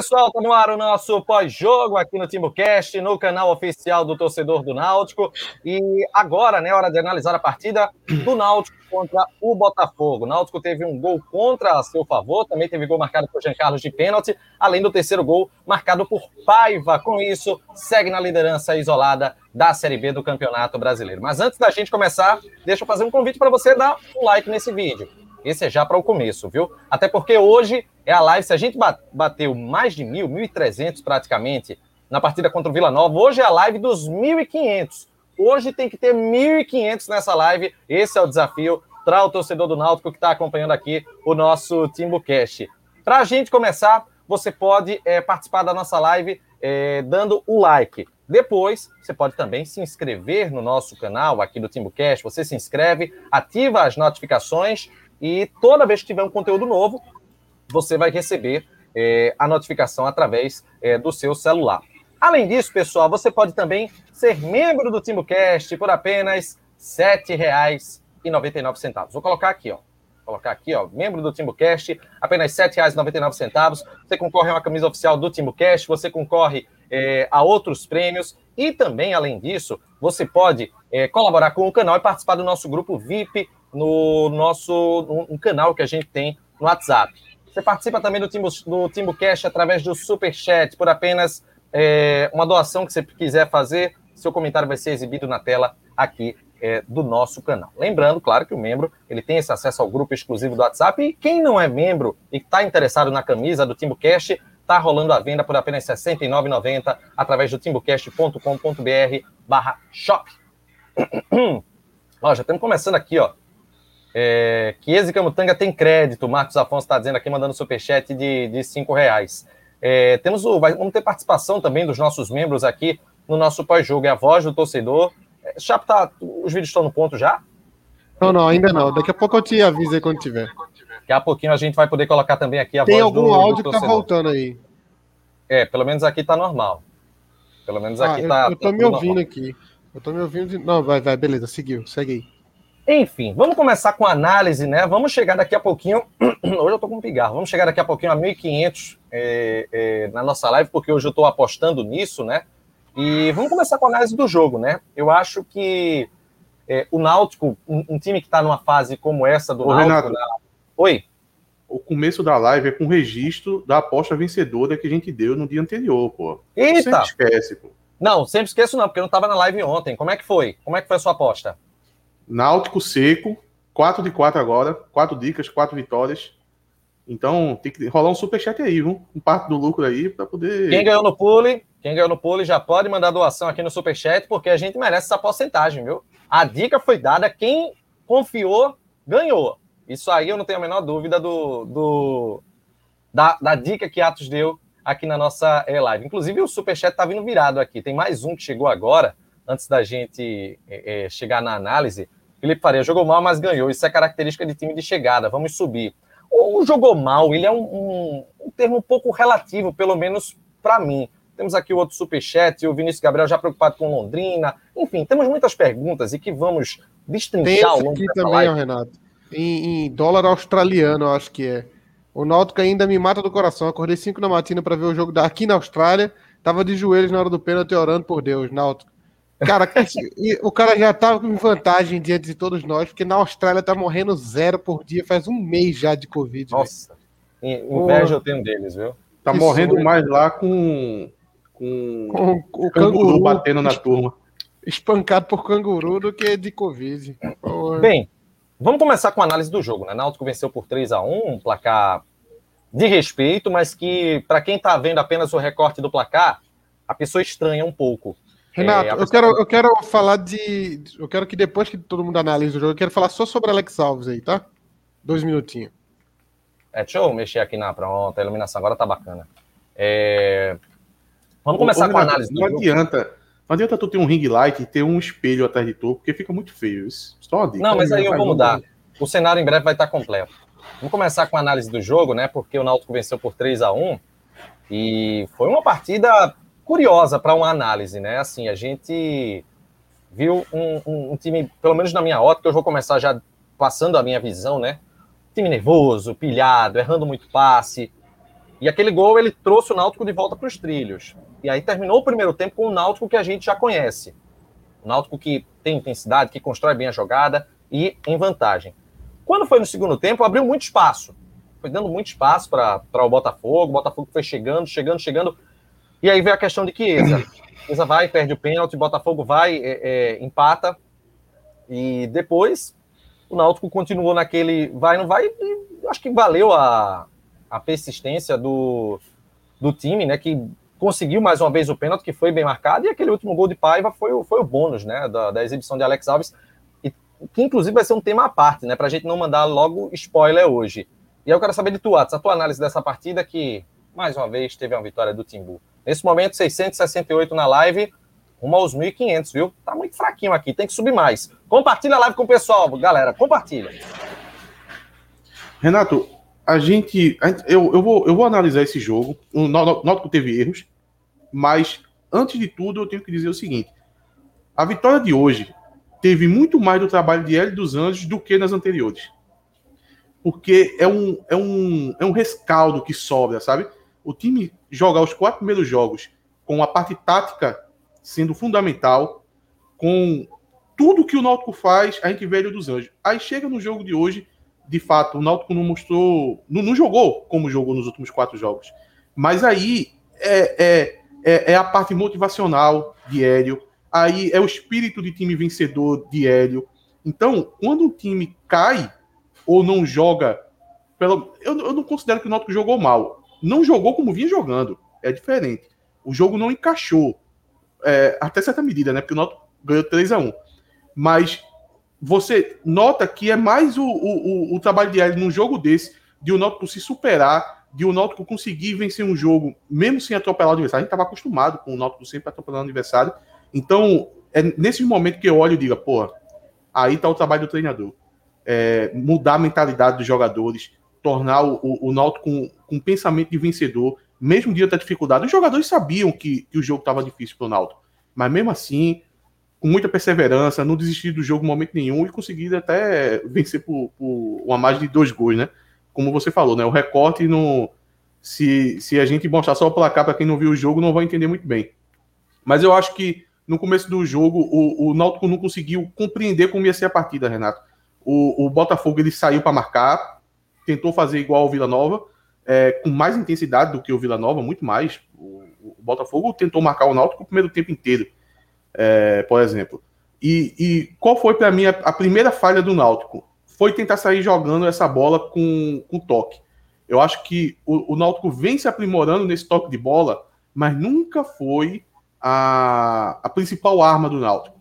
pessoal, estamos no ar o nosso pós-jogo aqui no TimbuCast, no canal oficial do torcedor do Náutico. E agora, né, hora de analisar a partida do Náutico contra o Botafogo. O Náutico teve um gol contra a seu favor, também teve gol marcado por Jean Carlos de pênalti, além do terceiro gol marcado por Paiva. Com isso, segue na liderança isolada da Série B do Campeonato Brasileiro. Mas antes da gente começar, deixa eu fazer um convite para você dar um like nesse vídeo. Esse é já para o começo, viu? Até porque hoje é a live, se a gente bateu mais de mil, mil e trezentos praticamente, na partida contra o Vila Nova, hoje é a live dos mil e quinhentos. Hoje tem que ter mil e quinhentos nessa live, esse é o desafio para o torcedor do Náutico que está acompanhando aqui o nosso TimbuCast. Para a gente começar, você pode é, participar da nossa live é, dando o like. Depois, você pode também se inscrever no nosso canal aqui do TimbuCast. Você se inscreve, ativa as notificações e toda vez que tiver um conteúdo novo, você vai receber é, a notificação através é, do seu celular. Além disso, pessoal, você pode também ser membro do TimbuCast por apenas R$ 7,99. Vou colocar aqui, ó. Colocar aqui, ó, membro do TimbuCast, apenas R$ 7,99. Você concorre a uma camisa oficial do TimbuCast, você concorre é, a outros prêmios e também, além disso, você pode é, colaborar com o canal e participar do nosso grupo VIP no nosso um canal que a gente tem no WhatsApp. Você participa também do Timbu, do Timbu Cash através do Super Chat por apenas é, uma doação que você quiser fazer. Seu comentário vai ser exibido na tela aqui é, do nosso canal. Lembrando, claro, que o membro ele tem esse acesso ao grupo exclusivo do WhatsApp. E quem não é membro e está interessado na camisa do Timbu Cash, está rolando a venda por apenas R$ 69,90 através do timbucast.com.br barra shop. ó, já estamos começando aqui, ó. É, Chiesa Camutanga tem crédito. Marcos Afonso está dizendo aqui, mandando superchat de, de cinco reais. É, temos o, vai, vamos ter participação também dos nossos membros aqui no nosso pós-jogo. É a voz do torcedor. É, Chapo, tá, os vídeos estão no ponto já? Não, não, ainda não. Daqui a pouco eu te aviso aí quando tiver. Daqui a pouquinho a gente vai poder colocar também aqui a Tem voz do Tem algum áudio que tá voltando aí. É, pelo menos aqui tá normal. Pelo menos aqui ah, tá. Eu, eu tô tá me ouvindo normal. aqui. Eu tô me ouvindo. De... Não, vai, vai, beleza, seguiu, segue aí. Enfim, vamos começar com análise, né? Vamos chegar daqui a pouquinho. Hoje eu tô com um pigarro. Vamos chegar daqui a pouquinho a 1.500 é, é, na nossa live, porque hoje eu tô apostando nisso, né? E vamos começar com a análise do jogo, né? Eu acho que é, o Náutico, um, um time que está numa fase como essa do Ô, Náutico. Renato, na... Oi. O começo da live é com registro da aposta vencedora que a gente deu no dia anterior, pô. Eita! Sempre esquece, pô. Não, sempre esqueço não, porque eu não estava na live ontem. Como é que foi? Como é que foi a sua aposta? Náutico seco, 4 de 4 agora, 4 dicas, 4 vitórias. Então tem que rolar um superchat aí, viu? Um parte do lucro aí para poder. Quem ganhou no pule, quem ganhou no pule já pode mandar doação aqui no superchat, porque a gente merece essa porcentagem, viu? A dica foi dada, quem confiou, ganhou. Isso aí eu não tenho a menor dúvida do, do da, da dica que Atos deu aqui na nossa eh, live. Inclusive, o superchat tá vindo virado aqui. Tem mais um que chegou agora, antes da gente é, chegar na análise. Felipe Faria jogou mal, mas ganhou. Isso é característica de time de chegada. Vamos subir. O jogou mal, ele é um, um, um termo um pouco relativo, pelo menos para mim. Temos aqui o outro superchat, o Vinícius Gabriel já preocupado com Londrina. Enfim, temos muitas perguntas e que vamos destrinchar ao longo aqui também, live. Renato. Em, em, dólar australiano, eu acho que é. O Náutico ainda me mata do coração. Acordei 5 da matina para ver o jogo daqui na Austrália. Tava de joelhos na hora do pênalti orando por Deus, Náutico. Cara, o cara já tava com vantagem diante de todos nós, porque na Austrália tá morrendo zero por dia, faz um mês já de Covid. Nossa, véio. inveja eu tenho deles, viu? Tá Isso, morrendo né? mais lá com, com, com o canguru, canguru batendo na turma. Espancado por canguru do que de Covid. Bem, vamos começar com a análise do jogo, né? Náutico venceu por 3 a 1 um placar de respeito, mas que, para quem tá vendo apenas o recorte do placar, a pessoa estranha um pouco. Renato, é, eu, quero, eu quero falar de. Eu quero que depois que todo mundo analise o jogo, eu quero falar só sobre Alex Alves aí, tá? Dois minutinhos. É, deixa eu mexer aqui na pronto, a iluminação agora tá bacana. É... Vamos começar ô, com a análise. Não adianta. Não adianta tu ter um ring light e ter um espelho atrás de tu, porque fica muito feio. Isso. Só uma dica. Não, mas aí eu vou mudar. O cenário em breve vai estar completo. Vamos começar com a análise do jogo, né? Porque o Náutico venceu por 3 a 1 e foi uma partida curiosa para uma análise, né? Assim, a gente viu um, um, um, time, pelo menos na minha ótica, eu vou começar já passando a minha visão, né? Time nervoso, pilhado, errando muito passe. E aquele gol ele trouxe o Náutico de volta para os trilhos. E aí terminou o primeiro tempo com o Náutico que a gente já conhece. O Náutico que tem intensidade, que constrói bem a jogada e em vantagem. Quando foi no segundo tempo, abriu muito espaço. Foi dando muito espaço para o Botafogo. O Botafogo foi chegando, chegando, chegando. E aí veio a questão de Chiesa. Chiesa vai, perde o pênalti, Botafogo vai, é, é, empata. E depois o Náutico continuou naquele vai, não vai. acho que valeu a, a persistência do, do time, né? Que conseguiu mais uma vez o pênalti, que foi bem marcado, e aquele último gol de Paiva foi o, foi o bônus, né? Da, da exibição de Alex Alves, e, que inclusive vai ser um tema à parte, né? Para a gente não mandar logo spoiler hoje. E aí eu quero saber de tu, Atos, a tua análise dessa partida que, mais uma vez, teve uma vitória do Timbu. Nesse momento, 668 na live, rumo aos 1.500, viu? Tá muito fraquinho aqui, tem que subir mais. Compartilha a live com o pessoal, galera, compartilha. Renato, a gente, a gente eu, eu, vou, eu vou analisar esse jogo. O Náutico teve erros, mas antes de tudo eu tenho que dizer o seguinte: a vitória de hoje teve muito mais do trabalho de Hélio dos Anjos do que nas anteriores. Porque é um, é um, é um rescaldo que sobra, sabe? O time jogar os quatro primeiros jogos com a parte tática sendo fundamental, com tudo que o Náutico faz, a gente vê Hélio dos Anjos. Aí chega no jogo de hoje, de fato, o Náutico não mostrou, não, não jogou como jogou nos últimos quatro jogos. Mas aí é, é, é, é, a parte motivacional de Hélio, aí é o espírito de time vencedor de Hélio. Então, quando o time cai ou não joga, pelo, eu, eu não considero que o Náutico jogou mal. Não jogou como vinha jogando, é diferente. O jogo não encaixou, é, até certa medida, né? Porque o Náutico ganhou 3 a 1 Mas você nota que é mais o, o, o trabalho de num jogo desse, de o Náutico se superar, de o Náutico conseguir vencer um jogo, mesmo sem atropelar o adversário. A gente estava acostumado com o Náutico sempre atropelando o adversário. Então, é nesse momento que eu olho e digo, pô, aí está o trabalho do treinador. É, mudar a mentalidade dos jogadores, tornar o, o, o Náutico com, com um pensamento de vencedor, mesmo dia da dificuldade. Os jogadores sabiam que, que o jogo estava difícil para o Náutico, mas mesmo assim com muita perseverança, não desistir do jogo em momento nenhum e conseguir até vencer por, por, uma margem de dois gols, né? Como você falou, né? O recorte no. Se, se a gente mostrar só o placar para quem não viu o jogo, não vai entender muito bem. Mas eu acho que no começo do jogo, o, o Náutico não conseguiu compreender como ia ser a partida, Renato. O, o Botafogo ele saiu para marcar, tentou fazer igual ao Vila Nova, é, com mais intensidade do que o Vila Nova, muito mais. O, o Botafogo tentou marcar o Náutico o primeiro tempo inteiro é, por exemplo. E, e qual foi para mim a, a, primeira falha do Náutico? Foi tentar sair jogando essa bola com, com toque. Eu acho que o, o Náutico vem se aprimorando nesse toque de bola, mas nunca foi a, a principal arma do Náutico.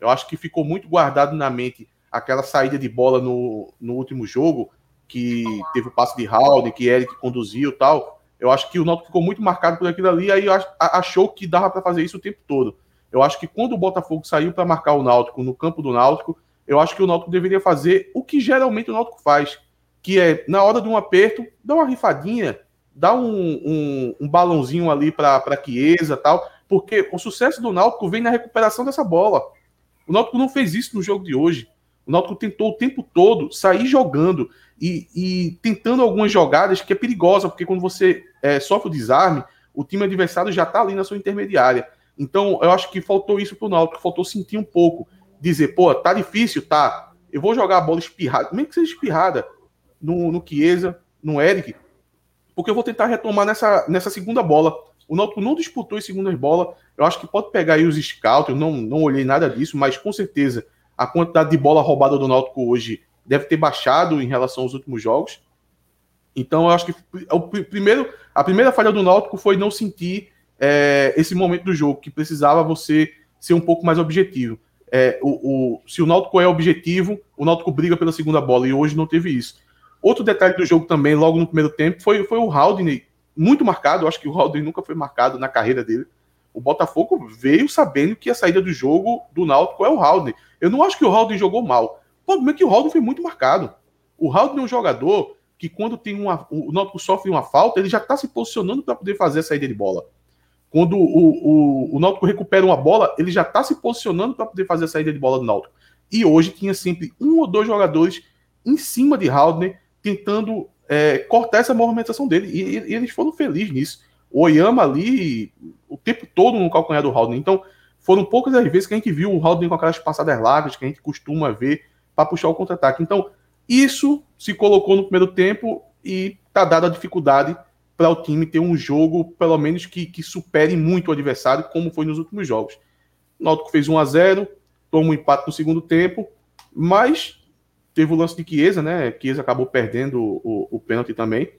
Eu acho que ficou muito guardado na mente aquela saída de bola no, no último jogo, que teve o passe de Howard, que Eric conduziu tal. Eu acho que o Náutico ficou muito marcado por aquilo ali, aí achou que dava para fazer isso o tempo todo. Eu acho que quando o Botafogo saiu para marcar o Náutico no campo do Náutico, eu acho que o Náutico deveria fazer o que geralmente o Náutico faz, que é, na hora de um aperto, dar uma rifadinha, dar um, um, um balãozinho ali para Chiesa tal, porque o sucesso do Náutico vem na recuperação dessa bola. O Náutico não fez isso no jogo de hoje. O Náutico tentou o tempo todo sair jogando e, e tentando algumas jogadas que é perigosa, porque quando você é, sofre o desarme, o time adversário já está ali na sua intermediária. Então, eu acho que faltou isso pro Náutico, faltou sentir um pouco, dizer, pô, tá difícil, tá? Eu vou jogar a bola espirrada, mesmo que seja espirrada, no, no Chiesa, no Eric, porque eu vou tentar retomar nessa, nessa segunda bola. O Náutico não disputou as segundas bolas. Eu acho que pode pegar aí os scouts, eu não, não olhei nada disso, mas com certeza a quantidade de bola roubada do Náutico hoje deve ter baixado em relação aos últimos jogos. Então, eu acho que o primeiro, a primeira falha do Náutico foi não sentir é, esse momento do jogo, que precisava você ser um pouco mais objetivo. É, o, o, se o Náutico é objetivo, o Náutico briga pela segunda bola, e hoje não teve isso. Outro detalhe do jogo também, logo no primeiro tempo, foi, foi o Haldane, muito marcado, eu acho que o Haldane nunca foi marcado na carreira dele. O Botafogo veio sabendo que a saída do jogo do Náutico é o Haldane. Eu não acho que o Haldane jogou mal. O problema é que o Haldane foi muito marcado. O Haldane é um jogador que quando tem uma, o Náutico sofre uma falta, ele já está se posicionando para poder fazer a saída de bola. Quando o, o, o Náutico recupera uma bola, ele já está se posicionando para poder fazer a saída de bola do Náutico. E hoje tinha sempre um ou dois jogadores em cima de Haldner, tentando é, cortar essa movimentação dele. E, e, eles foram felizes nisso. O Oyama ali o tempo todo no calcanhar do Haldane. Então, foram poucas as vezes que a gente viu o Haldane com aquelas passadas largas que a gente costuma ver para puxar o contra-ataque. Então, isso se colocou no primeiro tempo e tá dada a dificuldade para o time ter um jogo, pelo menos, que, que supere muito o adversário, como foi nos últimos jogos. O Náutico fez 1 a 0 toma um empate no segundo tempo, mas teve o lance de Chiesa, né? Chiesa acabou perdendo o, o pênalti também.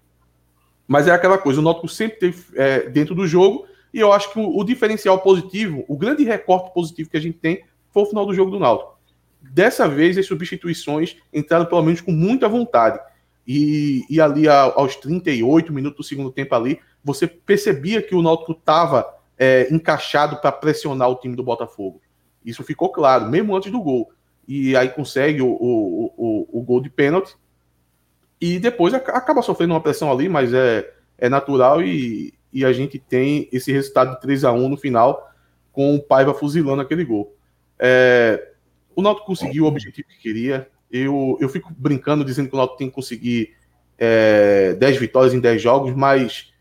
Mas é aquela coisa, o Náutico sempre teve é, dentro do jogo, e eu acho que o, o, diferencial positivo, o grande recorte positivo que a gente tem, foi o final do jogo do Náutico. Dessa vez, as substituições entraram pelo menos com muita vontade. E, e ali aos 38 minutos do segundo tempo ali, você percebia que o Náutico estava é, encaixado para pressionar o time do Botafogo. Isso ficou claro, mesmo antes do gol. E aí consegue o, o, o, o gol de pênalti. E depois acaba sofrendo uma pressão ali, mas é, é natural e, e a gente tem esse resultado de 3 a 1 no final, com o Paiva fuzilando aquele gol. É, o Náutico conseguiu o objetivo que queria. Eu, eu fico brincando dizendo que o Náutico tem que conseguir é, 10 vitórias em 10 jogos, mas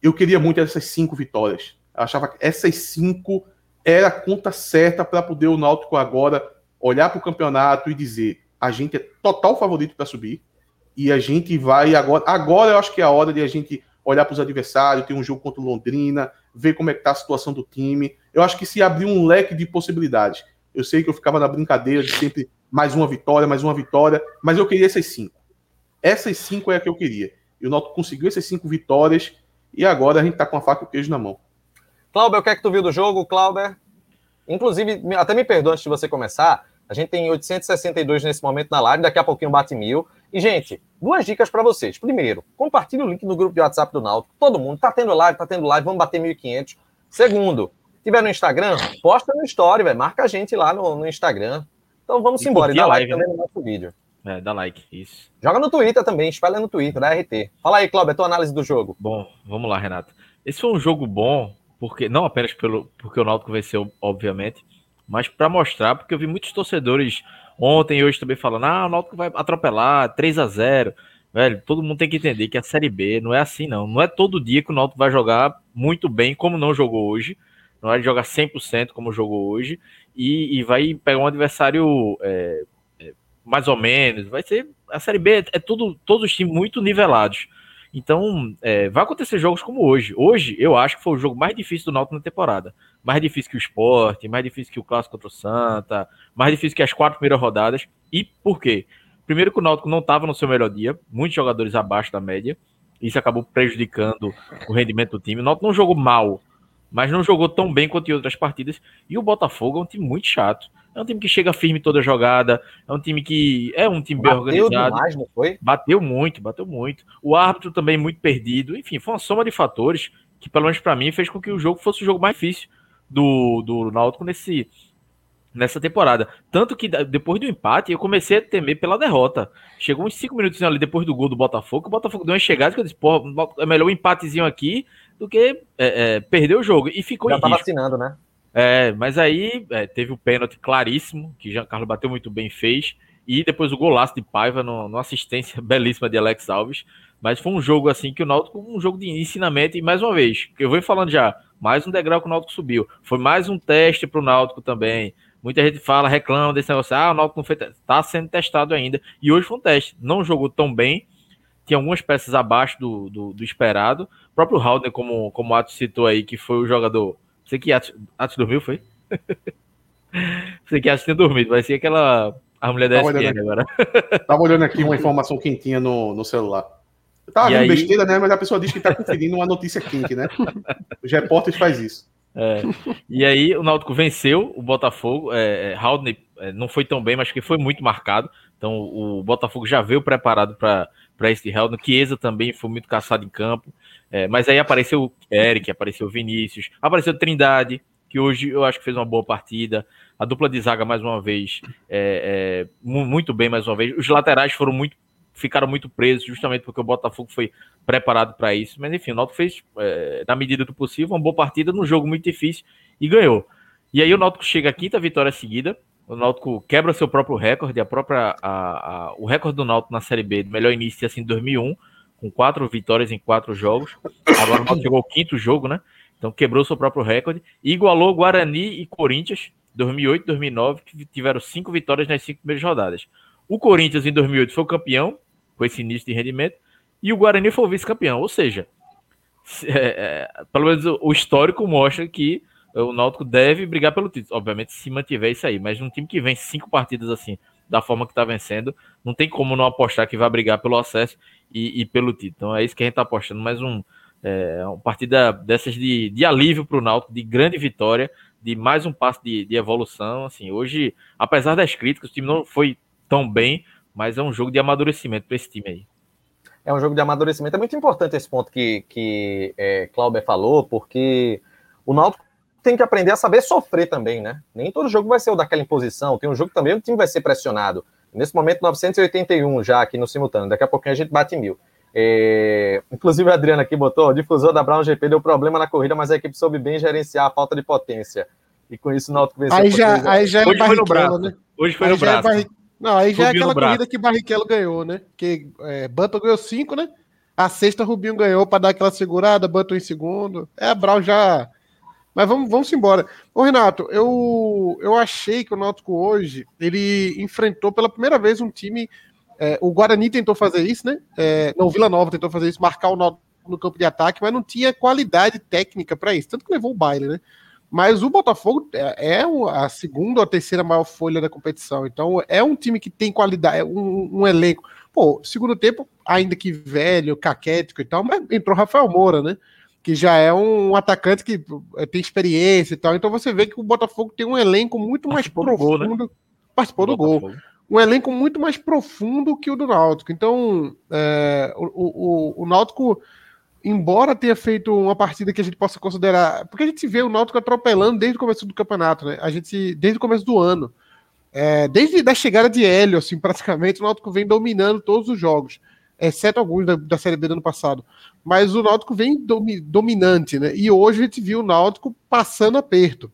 eu queria muito essas 5 vitórias. Eu achava que essas 5 era a conta certa para poder o Náutico agora olhar para o campeonato e dizer: a gente é total favorito para subir e a gente vai agora. Agora eu acho que é a hora de a gente olhar para os adversários, ter um jogo contra o Londrina, ver como é que está a situação do time. Eu acho que se abrir um leque de possibilidades. Eu sei que eu ficava na brincadeira de sempre mais uma vitória, mais uma vitória, mas eu queria essas cinco. Essas cinco é a que eu queria. E o Náutico conseguiu essas cinco vitórias e agora a gente está com a faca e o queijo na mão. Cláudio, o que é que tu viu do jogo, Cláudio? Inclusive, até me perdoa antes de você começar, a gente tem 862 nesse momento na live, daqui a pouquinho bate mil. E, gente, duas dicas para vocês. Primeiro, compartilhe o link no grupo de WhatsApp do Náutico. Todo mundo tá tendo live, tá tendo live, vamos bater 1.500. Segundo, tiver no Instagram, posta no story, velho. Marca a gente lá no, no Instagram. Então vamos e embora. E dá like também né? no nosso vídeo. É, dá like, isso. Joga no Twitter também, espalha no Twitter, da RT. Fala aí, Cláudio, a tua análise do jogo. Bom, vamos lá, Renato. Esse foi um jogo bom, porque não apenas pelo, porque o Náutico venceu, obviamente, mas para mostrar, porque eu vi muitos torcedores ontem e hoje também falando: ah, o Náutico vai atropelar 3 a 0 Velho, todo mundo tem que entender que a Série B não é assim, não. Não é todo dia que o Náutico vai jogar muito bem, como não jogou hoje. Não vai jogar 100% como jogou hoje. E, e vai pegar um adversário é, é, mais ou menos. Vai ser. A Série B é tudo, todos os times muito nivelados. Então, é, vai acontecer jogos como hoje. Hoje, eu acho que foi o jogo mais difícil do Náutico na temporada. Mais difícil que o Sport, mais difícil que o Clássico contra o Santa, mais difícil que as quatro primeiras rodadas. E por quê? Primeiro que o Náutico não estava no seu melhor dia, muitos jogadores abaixo da média. Isso acabou prejudicando o rendimento do time. O Náutico não jogou mal, mas não jogou tão bem quanto em outras partidas. E o Botafogo é um time muito chato. É um time que chega firme toda jogada. É um time que é um time bateu bem organizado. Demais, não foi? Bateu muito, bateu muito. O árbitro também muito perdido. Enfim, foi uma soma de fatores que, pelo menos para mim, fez com que o jogo fosse o jogo mais difícil do, do Náutico nesse, nessa temporada. Tanto que depois do empate, eu comecei a temer pela derrota. Chegou uns 5 minutos ali depois do gol do Botafogo, o Botafogo deu uma chegada que eu disse, pô, é melhor um empatezinho aqui do que é, é, perder o jogo. E ficou Já tá vacinando, né? É, mas aí é, teve o pênalti claríssimo, que Jean Carlos bateu muito bem fez, e depois o golaço de Paiva no, no assistência belíssima de Alex Alves. Mas foi um jogo assim que o Náutico, um jogo de ensinamento, e mais uma vez, eu vou falando já, mais um degrau que o Náutico subiu. Foi mais um teste para o Náutico também. Muita gente fala, reclama desse negócio, ah, o Náutico não foi está sendo testado ainda. E hoje foi um teste. Não jogou tão bem, tinha algumas peças abaixo do, do, do esperado. O próprio Halder, como, como o Atos citou aí, que foi o jogador você que Atos, Atos dormiu, foi? Você que Atos tinha dormido, parecia aquela. A mulher da ESPN agora. Tava olhando aqui uma informação quentinha no, no celular. Eu tava e vendo aí... besteira, né? Mas a pessoa diz que tá conferindo uma notícia quente, né? Os repórteres faz isso. É. E aí o Náutico venceu o Botafogo. É, é Haldney é, não foi tão bem, mas que foi muito marcado. Então o Botafogo já veio preparado para esse Haldney. Chiesa também foi muito caçado em campo. É, mas aí apareceu Eric, apareceu Vinícius, apareceu Trindade, que hoje eu acho que fez uma boa partida. A dupla de zaga, mais uma vez, é, é, muito bem, mais uma vez. Os laterais foram muito, ficaram muito presos, justamente porque o Botafogo foi preparado para isso. Mas enfim, o Náutico fez, é, na medida do possível, uma boa partida num jogo muito difícil e ganhou. E aí o Náutico chega à quinta vitória seguida. O Náutico quebra seu próprio recorde, a própria, a, a, o recorde do Náutico na Série B, do melhor início assim, 2001 com quatro vitórias em quatro jogos. Agora o Náutico chegou ao quinto jogo, né? Então quebrou seu próprio recorde. E igualou Guarani e Corinthians, 2008 2009, que tiveram cinco vitórias nas cinco primeiras rodadas. O Corinthians, em 2008, foi campeão, com esse início de rendimento, e o Guarani foi vice-campeão. Ou seja, é, é, pelo menos o histórico mostra que o Náutico deve brigar pelo título. Obviamente, se mantiver isso aí, mas num time que vem cinco partidas assim, da forma que está vencendo, não tem como não apostar que vai brigar pelo acesso e, e pelo título. Então é isso que a gente está apostando. Mais um, é, uma partida dessas de, de alívio para o Náutico, de grande vitória, de mais um passo de, de evolução. Assim, hoje, apesar das críticas, o time não foi tão bem, mas é um jogo de amadurecimento para esse time aí. É um jogo de amadurecimento. É muito importante esse ponto que, que é, Clauber falou, porque o Náutico tem que aprender a saber sofrer também, né? Nem todo jogo vai ser o daquela imposição. Tem um jogo também o time vai ser pressionado. Nesse momento, 981 já aqui no simultâneo. Daqui a pouquinho a gente bate mil. É... Inclusive, a Adriana aqui botou: o difusor da Brown GP deu problema na corrida, mas a equipe soube bem gerenciar a falta de potência. E com isso o Náutico venceu. Aí já, aí já é Hoje foi no braço. Né? Hoje foi aí no braço. É barri... Não, aí já é aquela corrida que Barrichello ganhou, né? Que é, Button ganhou cinco, né? A sexta Rubinho ganhou para dar aquela segurada, Button em segundo. É, a Brown já mas vamos, vamos embora. Ô, Renato, eu, eu achei que o Náutico hoje ele enfrentou pela primeira vez um time. É, o Guarani tentou fazer isso, né? É, não, o Vila Nova tentou fazer isso, marcar o Náutico no campo de ataque, mas não tinha qualidade técnica para isso, tanto que levou o baile, né? Mas o Botafogo é, é a segunda ou a terceira maior folha da competição. Então é um time que tem qualidade, é um, um elenco. Pô, segundo tempo, ainda que velho, caquético e tal, mas entrou Rafael Moura, né? Que já é um atacante que eh, tem experiência e tal. Então você vê que o Botafogo tem um elenco muito mais profundo. Gol, né? Participou do, gol. Um elenco muito mais profundo que o do Náutico. Então, é, o, o, o Náutico, embora tenha feito uma partida que a gente possa considerar. Porque a gente vê o Náutico atropelando desde o começo do campeonato, né? A gente, desde o começo do ano. É, desde a chegada de Hélio, assim, praticamente, o Náutico vem dominando todos os jogos exceto alguns da, da Série B do ano passado. Mas o Náutico vem domi, dominante, né? E hoje a gente viu o Náutico passando aperto.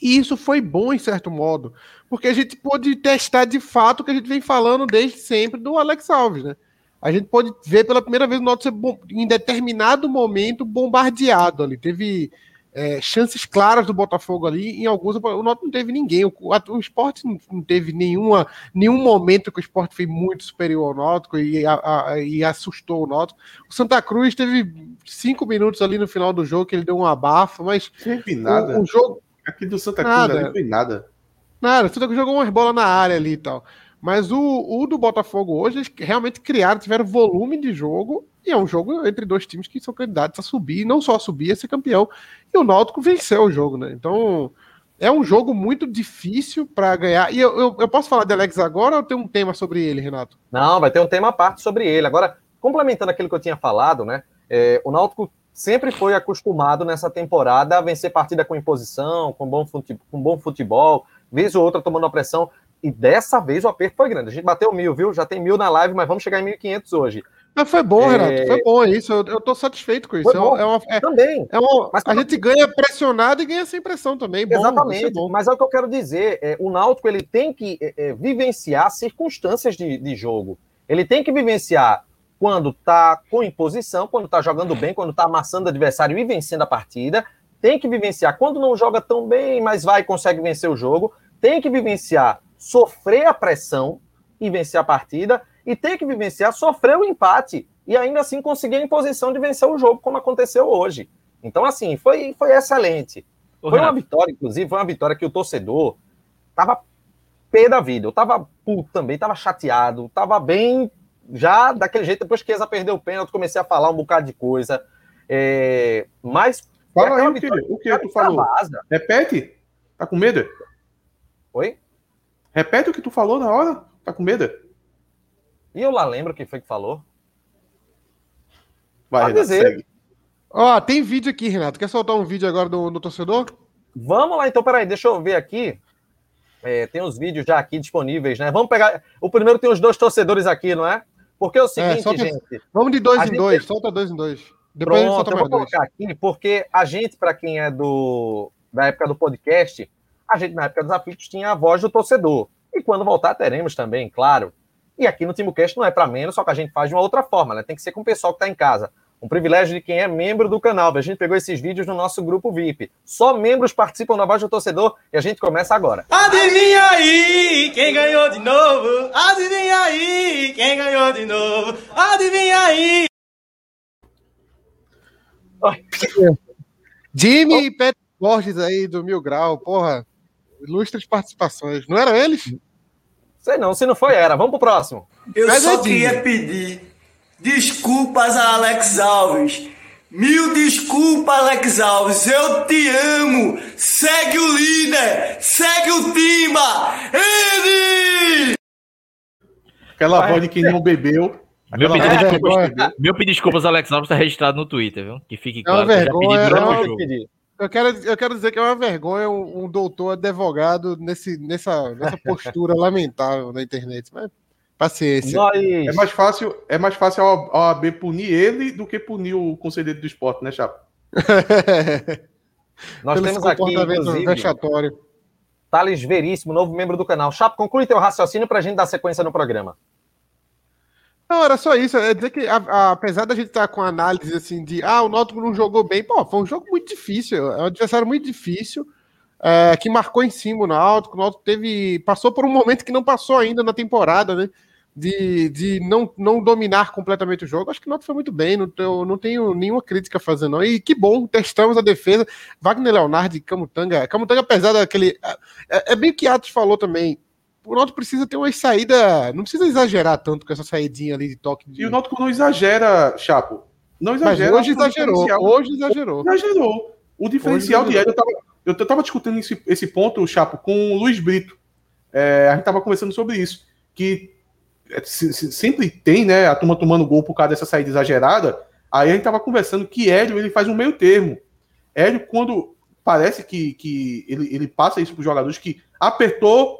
E isso foi bom em certo modo, porque a gente pôde testar de fato o que a gente vem falando desde sempre do Alex Alves, né? A gente pode ver pela primeira vez o Náutico ser em determinado momento bombardeado ali. Teve é, chances claras do Botafogo ali, em alguns o Náutico não teve ninguém, o, o esporte não, teve nenhuma, nenhum momento que o esporte foi muito superior ao Náutico e, a, a, e assustou o Náutico. O Santa Cruz teve cinco minutos ali no final do jogo que ele deu um abafo, mas teve nada. O, o, jogo aqui do Santa Cruz nada, não foi nada. Nada, o Santa Cruz jogou umas bolas na área ali e tal. Mas o, o do Botafogo hoje, eles realmente criaram, tiveram volume de jogo, e é um jogo entre dois times que são candidatos a subir, não só a subir, a ser campeão. E o Náutico venceu o jogo, né? Então, é um jogo muito difícil para ganhar. E eu, eu, eu, posso falar de Alex agora ou tem um tema sobre ele, Renato? Não, vai ter um tema à parte sobre ele. Agora, complementando aquilo que eu tinha falado, né? É, o Náutico sempre foi acostumado nessa temporada a vencer partida com imposição, com bom com bom futebol vez ou outra tomando a pressão. E dessa vez o aperto foi grande. A gente bateu mil, viu? Já tem mil na live, mas vamos chegar em 1.500 hoje. Mas foi bom, é... Renato. Foi bom isso. Eu, eu tô satisfeito com isso. É uma, é, também. É uma, mas, a gente ganha pressionado e ganha sem pressão também. Bom, Exatamente. Bom. Mas é o que eu quero dizer. É, o Náutico ele tem que é, é, vivenciar circunstâncias de, de jogo. Ele tem que vivenciar quando tá com imposição, quando tá jogando bem, quando tá amassando o adversário e vencendo a partida. Tem que vivenciar quando não joga tão bem, mas vai e consegue vencer o jogo. Tem que vivenciar sofrer a pressão e vencer a partida, e ter que vivenciar sofrer o empate e ainda assim conseguir a imposição de vencer o jogo, como aconteceu hoje. Então, assim, foi, foi excelente. Ô, foi Renato. uma vitória, inclusive, foi uma vitória que o torcedor tava pé da vida. Eu tava puto também, tava chateado, tava bem já daquele jeito. Depois que Eza perdeu o pênalti, comecei a falar um bocado de coisa. É, mas. Fala aí, filho, o que tu falou? Repete? Tá com medo? Oi? Repete o que tu falou na hora. Tá com medo? E eu lá lembro quem foi que falou. Vai, Renato, dizer. segue. Ó, tem vídeo aqui, Renato. Quer soltar um vídeo agora do, do torcedor? Vamos lá, então, peraí, deixa eu ver aqui. É, tem os vídeos já aqui disponíveis, né? Vamos pegar. O primeiro tem os dois torcedores aqui, não é? Porque é o é, seguinte, é, solta... gente. Vamos de dois em gente... dois, solta dois em dois. Depois Pronto, a gente solta mais eu vou colocar dois. aqui, porque a gente, para quem é do da época do podcast, a gente, na época dos aflitos, tinha a voz do torcedor. E quando voltar, teremos também, claro. E aqui no TimoCast não é para menos, só que a gente faz de uma outra forma, né? Tem que ser com o pessoal que está em casa. Um privilégio de quem é membro do canal. A gente pegou esses vídeos no nosso grupo VIP. Só membros participam da voz do torcedor e a gente começa agora. Adivinha aí quem ganhou de novo? Adivinha aí quem ganhou de novo? Adivinha aí? Jimmy e Pet Borges aí do Mil Grau, porra. Ilustres participações. Não eram eles? Sei não, se não foi, era. Vamos pro próximo. Eu Mas só é queria pedir desculpas a Alex Alves. Mil desculpas, Alex Alves. Eu te amo. Segue o líder. Segue o Timba. Ele! Aquela voz de quem não bebeu. Meu não desculpas, meu desculpas, Alex Alves, está registrado no Twitter, viu? Que fique É uma claro. que eu já vergonha, pedi durante é o uma- jogo. Eu quero, eu quero dizer que é uma vergonha um, um doutor advogado nesse, nessa, nessa postura lamentável na internet. Mas paciência. Nós, É mais fácil, é mais fácil a OAB punir ele do que punir o conselheiro do esporte, né, Chapa? nós Pelo temos aqui, inclusive, vexatório. Thales Veríssimo, novo membro do canal. Chapo, conclui teu raciocínio pra gente dar sequência no programa. Não, era só isso. É dizer que, a- a- apesar da gente estar com a análise assim de ah, o Náutico não jogou bem, pô, foi um jogo muito difícil. É um adversário muito difícil. é, que marcou em cima o Náutico. O Náutico teve. Passou por um momento que não passou ainda na temporada, né? De, de não, não dominar completamente o jogo. Acho que o Náutico foi muito bem, não, tenho- não tenho nenhuma crítica a fazer, não. E que bom, testamos a defesa. Wagner Leonardo e Camutanga. Camutanga, apesar daquele. É, é bem o que Atos falou também. O Náutico precisa ter uma saída. Não precisa exagerar tanto com essa saidinha ali de toque. De... E o Náutico não exageja, Chapo. Não exagera. hoje mas o exagerou. Hoje exagerou. Exagerou. O diferencial Hoje de Hélio, eu tava, eu tava discutindo esse, esse ponto, Chapo, com o Luiz Brito. É, a gente tava conversando sobre isso. Que é, se- se- sempre tem, né, a turma tomando gol por causa dessa saída exagerada. Aí a gente tava conversando que Hélio, ele faz um meio termo. Hélio, quando parece que, que ele, ele passa isso para os jogadores, que apertou,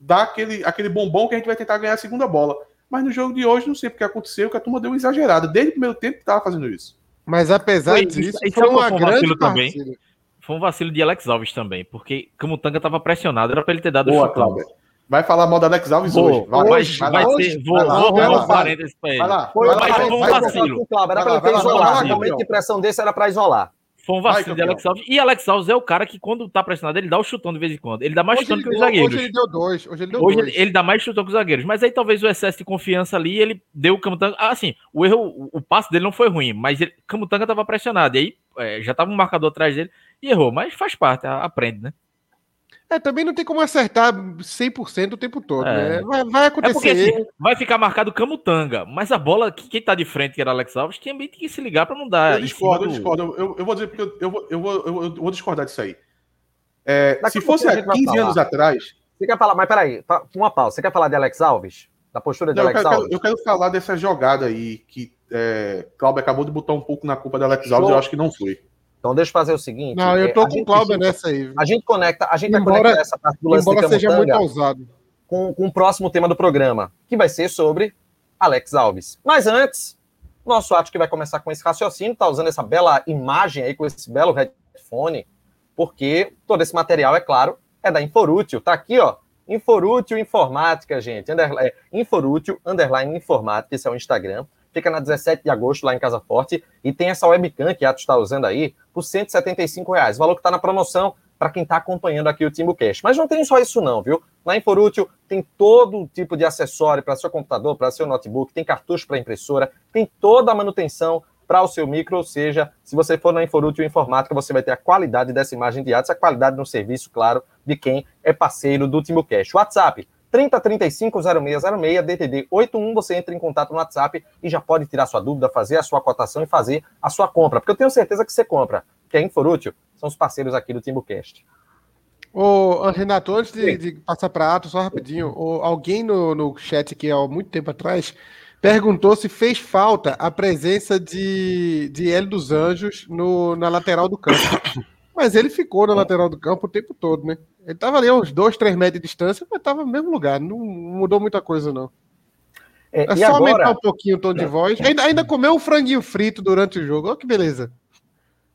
dá aquele, aquele bombom que a gente vai tentar ganhar a segunda bola. Mas no jogo de hoje, não sei porque aconteceu, que a turma deu uma exagerada. Desde o primeiro tempo que tava fazendo isso. Mas apesar Foi- disso, e foi uma foi um grande vacilo também? partida. Foi um vacilo de Alex Alves também, porque Camutanga tava pressionado, era pra ele ter dado o Boa, chutão. Vai falar mal da Alex Alves Vou, hoje. Vai, vai, vai, vai, vai ser, vou, vai lá, vou vai arrumar um vai. parênteses pra ele. Vai lá. Foi vai um lá, mas vai, foi um vai, vacilo. vai, Vai pra lá, ele ter vai vai vai era pra isolar. Foi um Vai, vacilo de campeão. Alex Alves. E Alex Alves é o cara que, quando tá pressionado, ele dá o chutão de vez em quando. Ele dá mais Hoje chutão que os zagueiros. hoje ele deu dois. Hoje ele deu Hoje dois. ele, ele dá mais chutão que os zagueiros. Mas aí talvez o excesso de confiança ali, ele deu o Camutanga. Ah, assim, o erro, o, o passe dele não foi ruim, mas ele, Camutanga tava pressionado. E aí é, já tava um marcador atrás dele e errou. Mas faz parte, aprende, né? É, também não tem como acertar 100% o tempo todo, É. né? Vai, vai É acontecer. porque assim, vai ficar marcado Camutanga, mas a bola, que- quem tá de frente, que era Alex Alves, também tem que se ligar pra não dar. Eu discordo, eu do- discordo. Eu, eu vou dizer porque eu, eu vou, eu, vou, eu, vou, eu discordar disso aí. É, se fosse há gente vai 15 falar. anos atrás, Você quer falar, mas peraí, uma pausa. Você quer falar de Alex Alves? Da postura de não, eu, Alex quero, Alves? eu quero falar dessa jogada aí que é, Cláudio acabou de botar um pouco na culpa da Alex Alves, Show. eu acho que não foi. Então deixa eu fazer o seguinte. Não, eu é, tô a com o Cláudio nessa aí. A gente conecta, a gente vai Embora- conectar essa parte do lance Embora seja muito ousado. com, com o próximo tema do programa, que vai ser sobre Alex Alves. Mas antes, nosso ato que vai começar com esse raciocínio, tá usando essa bela imagem aí, com esse belo headphone, porque todo esse material, é claro, é da Inforútil. Tá aqui, ó. Inforútil Informática, gente. É, Inforútil, underline Informática, esse é o Instagram. Fica na 17 de agosto, lá em Casa Forte. E tem essa webcam que a Atos está usando aí por 175 reais. Valor que está na promoção para quem está acompanhando aqui o TimbuCast. Mas não tem só isso não, viu? Na Inforútil tem todo tipo de acessório para seu computador, para seu notebook, tem cartucho para impressora, tem toda a manutenção para o seu micro, ou seja, se você for na Inforútil Informática, você vai ter a qualidade dessa imagem de Atos, a qualidade no serviço, claro, de quem é parceiro do TimbuCast. WhatsApp 30350606, DTD 81, você entra em contato no WhatsApp e já pode tirar sua dúvida, fazer a sua cotação e fazer a sua compra, porque eu tenho certeza que você compra, que a Inforútil são os parceiros aqui do TimbuCast. Ô, Renato, antes de, de passar para Atos, só rapidinho, ô, alguém no, no chat aqui há muito tempo atrás perguntou se fez falta a presença de, de Hélio dos Anjos no, na lateral do campo. Mas ele ficou na lateral do campo o tempo todo, né? Ele tava ali a uns 2, 3 metros de distância, mas tava no mesmo lugar, não mudou muita coisa, não. É, É só aumentar agora, um pouquinho o tom de voz. Ainda, ainda comeu um franguinho frito durante o jogo. Olha que beleza.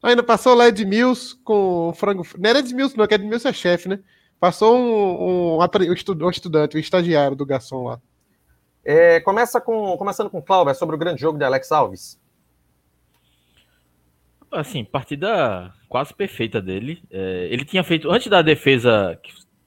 Ainda passou lá Edmilson com frango. Não era Edmilson, não, que Edmilson é chefe, né? Passou um, um, um estu- estudante, um estagiário do garçom lá. É, começa com, começando com o Cláudio, sobre o grande jogo de Alex Alves. Assim, partida quase perfeita dele. É, ele tinha feito, antes da defesa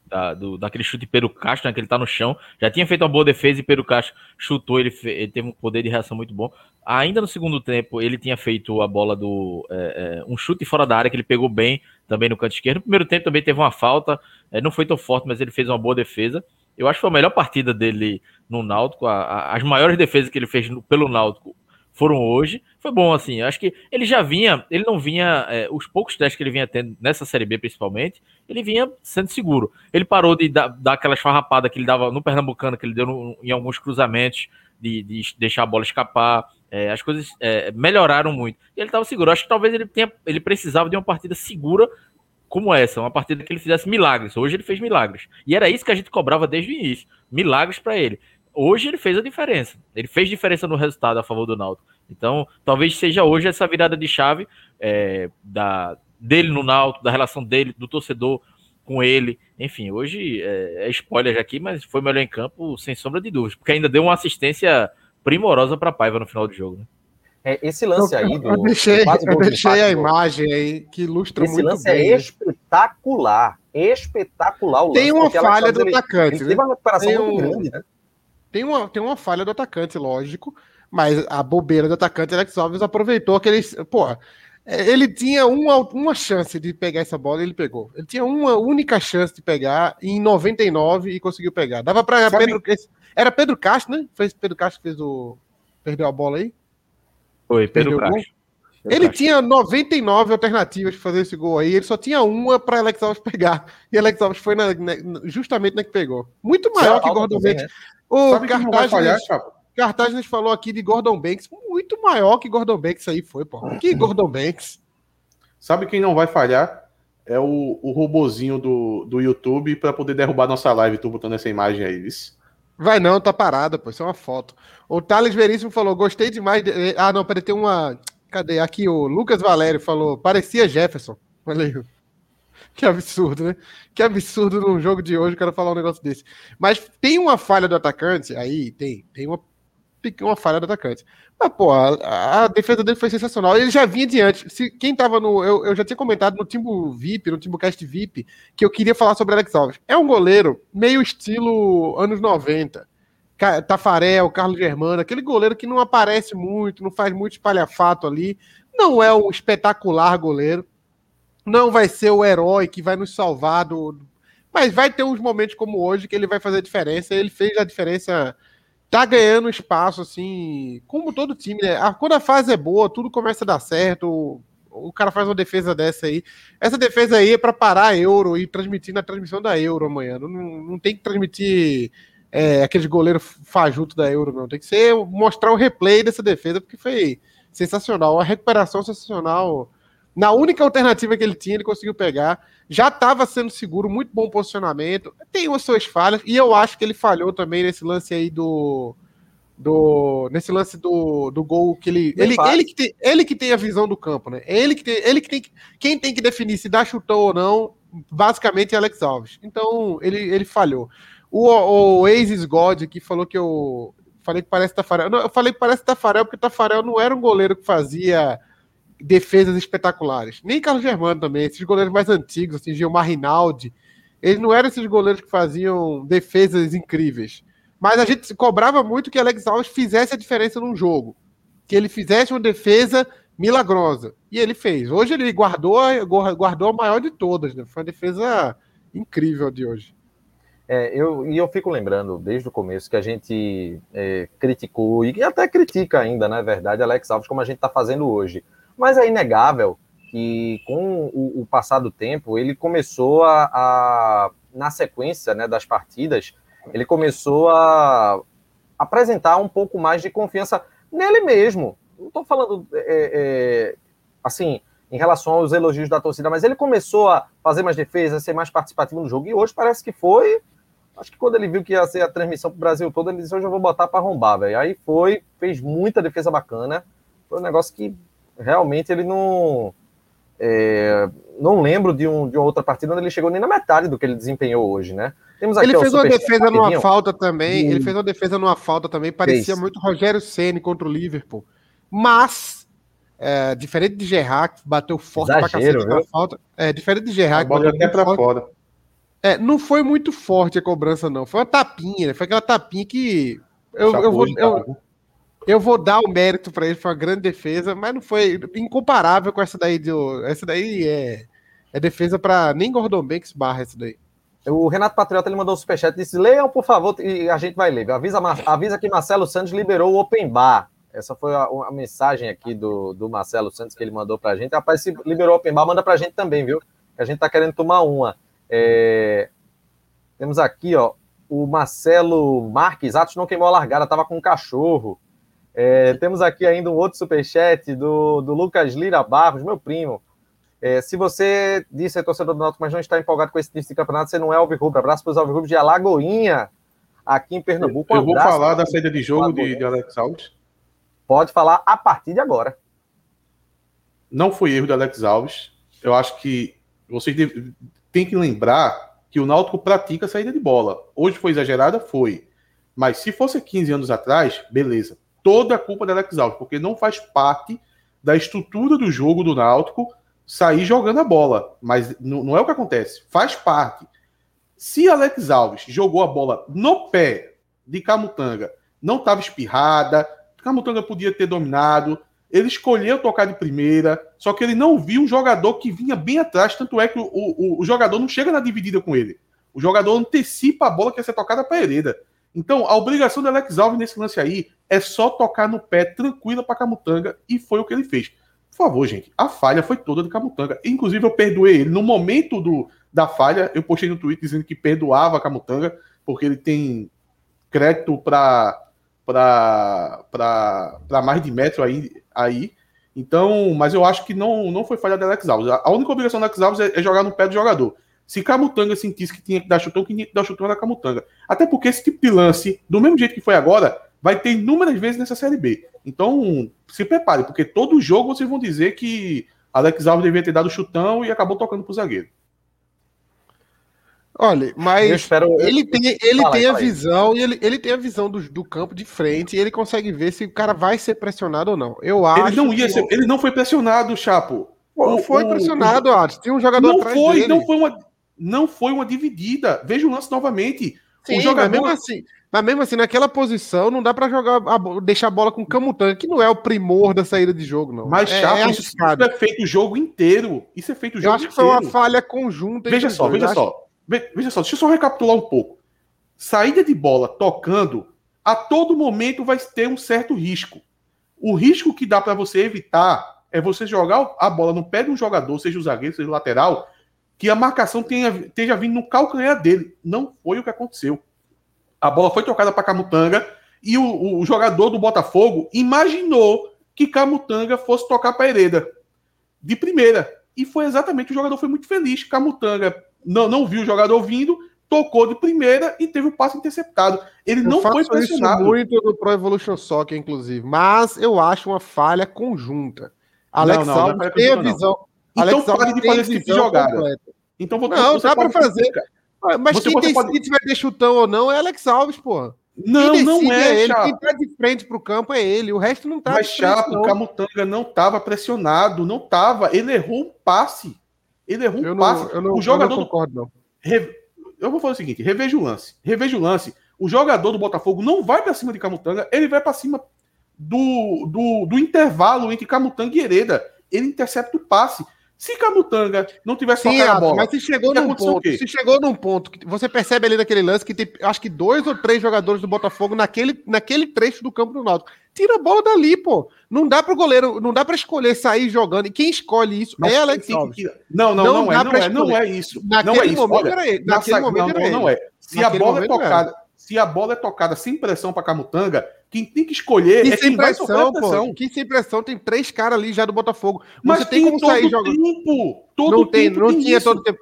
da, do, daquele chute Peru Castro, né, que ele tá no chão, já tinha feito uma boa defesa e Peru Castro chutou, ele, ele, teve um poder de reação muito bom. Ainda no segundo tempo, ele tinha feito a bola do. É, é, um chute fora da área que ele pegou bem também no canto esquerdo. No primeiro tempo também teve uma falta, é, não foi tão forte, mas ele fez uma boa defesa. Eu acho que foi a melhor partida dele no Náutico. A, a, as maiores defesas que ele fez no, pelo Náutico foram hoje. Foi bom, assim. Acho que ele já vinha, ele não vinha, é, os poucos testes que ele vinha tendo nessa Série B, principalmente, ele vinha sendo seguro. Ele parou de dar, dar aquela esfarrapada que ele dava no Pernambucano, que ele deu no, em alguns cruzamentos, de, de, deixar a bola escapar. É, as coisas é, melhoraram muito. E ele estava seguro. Acho que talvez ele tenha, ele precisava de uma partida segura como essa, uma partida que ele fizesse milagres. Hoje ele fez milagres. E era isso que a gente cobrava desde o início. Milagres para ele. Hoje ele fez a diferença. Ele fez diferença no resultado a favor do Náutico. Então, talvez seja hoje essa virada de chave é, da, dele no Náutico, da relação dele, do torcedor com ele. Enfim, hoje é, é spoiler aqui, mas foi melhor em campo, sem sombra de dúvidas, porque ainda deu uma assistência primorosa para Paiva no final do jogo. Né? É, esse lance aí do. Eu deixei, eu deixei a imagem aí que ilustra esse muito lance é bem. é espetacular. Espetacular o lance. Tem uma falha do ele, atacante. Ele teve uma recuperação Tem muito um- grande, né? Tem uma, tem uma falha do atacante, lógico, mas a bobeira do atacante, Alex Alves, aproveitou aqueles. Porra, é, ele tinha uma, uma chance de pegar essa bola e ele pegou. Ele tinha uma única chance de pegar em 99 e conseguiu pegar. Dava para Pedro. Era Pedro Castro, né? Fez Pedro Castro que fez o. Perdeu a bola aí? Foi, Pedro Castro. Ele tinha 99 alternativas de fazer esse gol aí, ele só tinha uma para Alex Alves pegar. E Alex Alves foi na- na- justamente na que pegou. Muito maior que Alta Gordon Banks. né? O Sabe que não falhar, Cartaz? Cartaz falou aqui de Gordon Banks. Muito maior que Gordon Banks aí foi, pô. Que Gordon Banks. Sabe quem não vai falhar? É o, o robozinho do, do YouTube para poder derrubar nossa live. Tô botando essa imagem aí, isso. Vai não, tá parada, pô. Isso é uma foto. O Thales Veríssimo falou: gostei demais. De... Ah, não, peraí, tem uma. Cadê? Aqui o Lucas Valério falou: parecia Jefferson. Aí. Que absurdo, né? Que absurdo num jogo de hoje o cara falar um negócio desse. Mas tem uma falha do atacante, aí tem, tem uma, uma falha do atacante. Mas, pô, a, a defesa dele foi sensacional. Ele já vinha diante. Se, quem tava no. Eu, eu já tinha comentado no Timbo VIP, no Timbocast VIP, que eu queria falar sobre Alex Alves. É um goleiro meio estilo anos 90. Ca- Tafarel, Carlos Germano, aquele goleiro que não aparece muito, não faz muito espalhafato ali. Não é um espetacular goleiro. Não vai ser o herói que vai nos salvar do. Mas vai ter uns momentos como hoje que ele vai fazer a diferença. Ele fez a diferença. Tá ganhando espaço, assim, como todo time, né? Quando a fase é boa, tudo começa a dar certo. O, o cara faz uma defesa dessa aí. Essa defesa aí é para parar a Euro e transmitir na transmissão da Euro amanhã. Não, não tem que transmitir é, aqueles goleiros fajuto da Euro, não. Tem que ser mostrar o replay dessa defesa, porque foi sensacional. A recuperação sensacional. Na única alternativa que ele tinha, ele conseguiu pegar. Já estava sendo seguro, muito bom posicionamento. Tem as suas falhas, e eu acho que ele falhou também nesse lance aí do. do nesse lance do, do gol que ele. Ele, ele, que tem, ele que tem a visão do campo, né? Ele que tem, ele que tem que- Quem tem que definir se dá chutão ou não, basicamente é Alex Alves. Então, ele, ele falhou. O, o Aces God que falou que eu. Falei que parece Tafarel. Não, eu falei que parece Tafarel porque Tafarel não era um goleiro que fazia defesas espetaculares. Nem Carlos Germano também. Esses goleiros mais antigos, assim, Gilmar Rinaldi, eles não eram esses goleiros que faziam defesas incríveis. Mas a gente cobrava muito que Alex Alves fizesse a diferença num jogo. Que ele fizesse uma defesa milagrosa. E ele fez. Hoje ele guardou, guardou a maior de todas. Né? Foi uma defesa incrível de hoje. É, eu, e eu fico lembrando desde o começo que a gente é, criticou e até critica ainda, na verdade, Alex Alves, como a gente está fazendo hoje. Mas é inegável que com o, o passar do tempo ele começou a, a na sequência né, das partidas, ele começou a apresentar um pouco mais de confiança nele mesmo. Não estou falando é, é, assim em relação aos elogios da torcida, mas ele começou a fazer mais defesa, a ser mais participativo no jogo, e hoje parece que foi. Acho que quando ele viu que ia ser a transmissão para o Brasil todo, ele disse: Hoje eu vou botar para arrombar, velho. Aí foi, fez muita defesa bacana. Foi um negócio que realmente ele não. é, não lembro de, um, de uma outra partida onde ele chegou nem na metade do que ele desempenhou hoje, né? Temos aqui, ele fez uma defesa numa falta também. Hum. Ele fez uma defesa numa falta também. Parecia muito Rogério Ceni contra o Liverpool. Mas, é, diferente de Gerrard, que bateu forte Exagero, pra cacete na falta. É, diferente de Gerrard, que bateu até pra forte. fora. É, não foi muito forte a cobrança, não. Foi uma tapinha, né? Foi aquela tapinha que. Eu, eu, vou, eu, eu vou dar o mérito para ele, foi uma grande defesa, mas não foi incomparável com essa daí. Essa daí é, é defesa para nem Gordon Banks barra essa daí. O Renato Patriota ele mandou um superchat disse: leiam, por favor, e a gente vai ler. Avisa, avisa que Marcelo Santos liberou o Open Bar. Essa foi a, a mensagem aqui do, do Marcelo Santos que ele mandou para a gente. Rapaz, se liberou o Open Bar, manda para a gente também, viu? Que a gente tá querendo tomar uma. É... Temos aqui, ó, o Marcelo Marques. Atos não queimou a largada, tava com um cachorro. É, temos aqui ainda um outro superchat do, do Lucas Lira Barros, meu primo. É, se você disse é torcedor do Náutico, mas não está empolgado com esse tipo de campeonato, você não é Alvirrubro. Abraço para os Alvirrubros de Alagoinha, aqui em Pernambuco. Um eu vou falar da saída de jogo de, de, Alex Alves. Pode falar a partir de agora. Não foi erro de Alex Alves. Eu acho que vocês têm que lembrar que o Náutico pratica a saída de bola. Hoje foi exagerada? Foi. Mas se fosse 15 anos atrás, beleza toda a culpa da Alex Alves, porque não faz parte da estrutura do jogo do Náutico sair jogando a bola. Mas não é o que acontece. Faz parte. Se Alex Alves jogou a bola no pé de Camutanga, não estava espirrada, Camutanga podia ter dominado, ele escolheu tocar de primeira, só que ele não viu um jogador que vinha bem atrás, tanto é que o, o, o jogador não chega na dividida com ele. O jogador antecipa a bola que ia ser tocada para a Hereda. Então, a obrigação do Alex Alves nesse lance aí é só tocar no pé tranquila para Camutanga e foi o que ele fez. Por favor, gente, a falha foi toda de Camutanga. Inclusive, eu perdoei ele. No momento do, da falha, eu postei no Twitter dizendo que perdoava a Camutanga, porque ele tem crédito para mais de metro aí, aí. Então, mas eu acho que não, não foi falha do Alex Alves. A única obrigação do Alex Alves é, é jogar no pé do jogador. Se Camutanga sentisse que tinha que dar chutão, que tinha que dar chutão na Camutanga. Até porque esse tipo de lance, do mesmo jeito que foi agora, vai ter inúmeras vezes nessa Série B. Então, se prepare, porque todo jogo vocês vão dizer que Alex Alves devia ter dado chutão e acabou tocando pro zagueiro. Olha, mas espero... ele tem, ele fala, tem a visão e ele, ele tem a visão do, do campo de frente e ele consegue ver se o cara vai ser pressionado ou não. Eu acho. Ele não ia ser, ele não foi pressionado, Chapo. Pô, foi o, pressionado, o, acho. Tem um jogador não atrás foi, dele. Não foi uma, não foi uma dividida. Veja o lance novamente. Sim, o jogador mesmo assim, mas mesmo assim, naquela posição, não dá para jogar a, deixar a bola com o Camutanga, que não é o primor da saída de jogo, não. Mas, é, Chapo, é isso, é feito o jogo inteiro. Isso é feito o jogo inteiro. Eu acho que foi uma falha conjunta. Veja só, veja acho... só. Veja só, deixa eu só recapitular um pouco. Saída de bola tocando, a todo momento vai ter um certo risco. O risco que dá para você evitar é você jogar a bola no pé de um jogador, seja o zagueiro, seja o lateral, que a marcação tenha, esteja vindo no calcanhar dele. Não foi o que aconteceu. A bola foi tocada para Camutanga e o, o, jogador do Botafogo imaginou que Camutanga fosse tocar para Hereda de primeira. E foi exatamente, o jogador foi muito feliz. Camutanga não, não viu o jogador vindo, tocou de primeira e teve o passe interceptado. Ele eu não foi pressionado. Isso muito no Pro Evolution Soccer, inclusive, mas eu acho uma falha conjunta. Alex não, não, Alves não é tem a visão. Então Alex pare de fazer esse tipo de jogada. Completa. Então vou Não, dá para fazer. Mas você, quem decide pode... se vai ter chutão ou não é Alex Alves, porra. Não, não é, é ele. Quem tá de frente pro campo é ele. O resto não tá Mas, Chapo, o Camutanga não tava pressionado. Não tava. Ele errou um passe. Ele errou um eu passe. Não, eu não, o jogador. Eu não concordo, não. Eu vou fazer o seguinte: reveja o lance. Reveja o lance. O jogador do Botafogo não vai para cima de Camutanga, ele vai para cima do, do, do intervalo entre Camutanga e Hereda. Ele intercepta o passe. Se Camutanga não tivesse Sim, a bola. Mas se chegou num ponto, se chegou num ponto que você percebe ali naquele lance que tem, acho que dois ou três jogadores do Botafogo naquele, naquele trecho do campo do Náutico. Tira a bola dali, pô. Não dá pro goleiro, não dá para escolher sair jogando. E quem escolhe isso mas é Alex Alves. Não, não, não, não, é, não é, não é isso. Naquele não é isso. momento Olha, era ele. Naquele momento não, era não, não é. Se a bola é tocada, se a bola é tocada sem pressão para Camutanga, quem tem que escolher e é quem pressão, vai pressão. Pô, quem sem pressão tem três caras ali já do Botafogo. Mas Você tem, tem como sair jogando. Tempo, todo não tem, não tinha isso. todo tempo.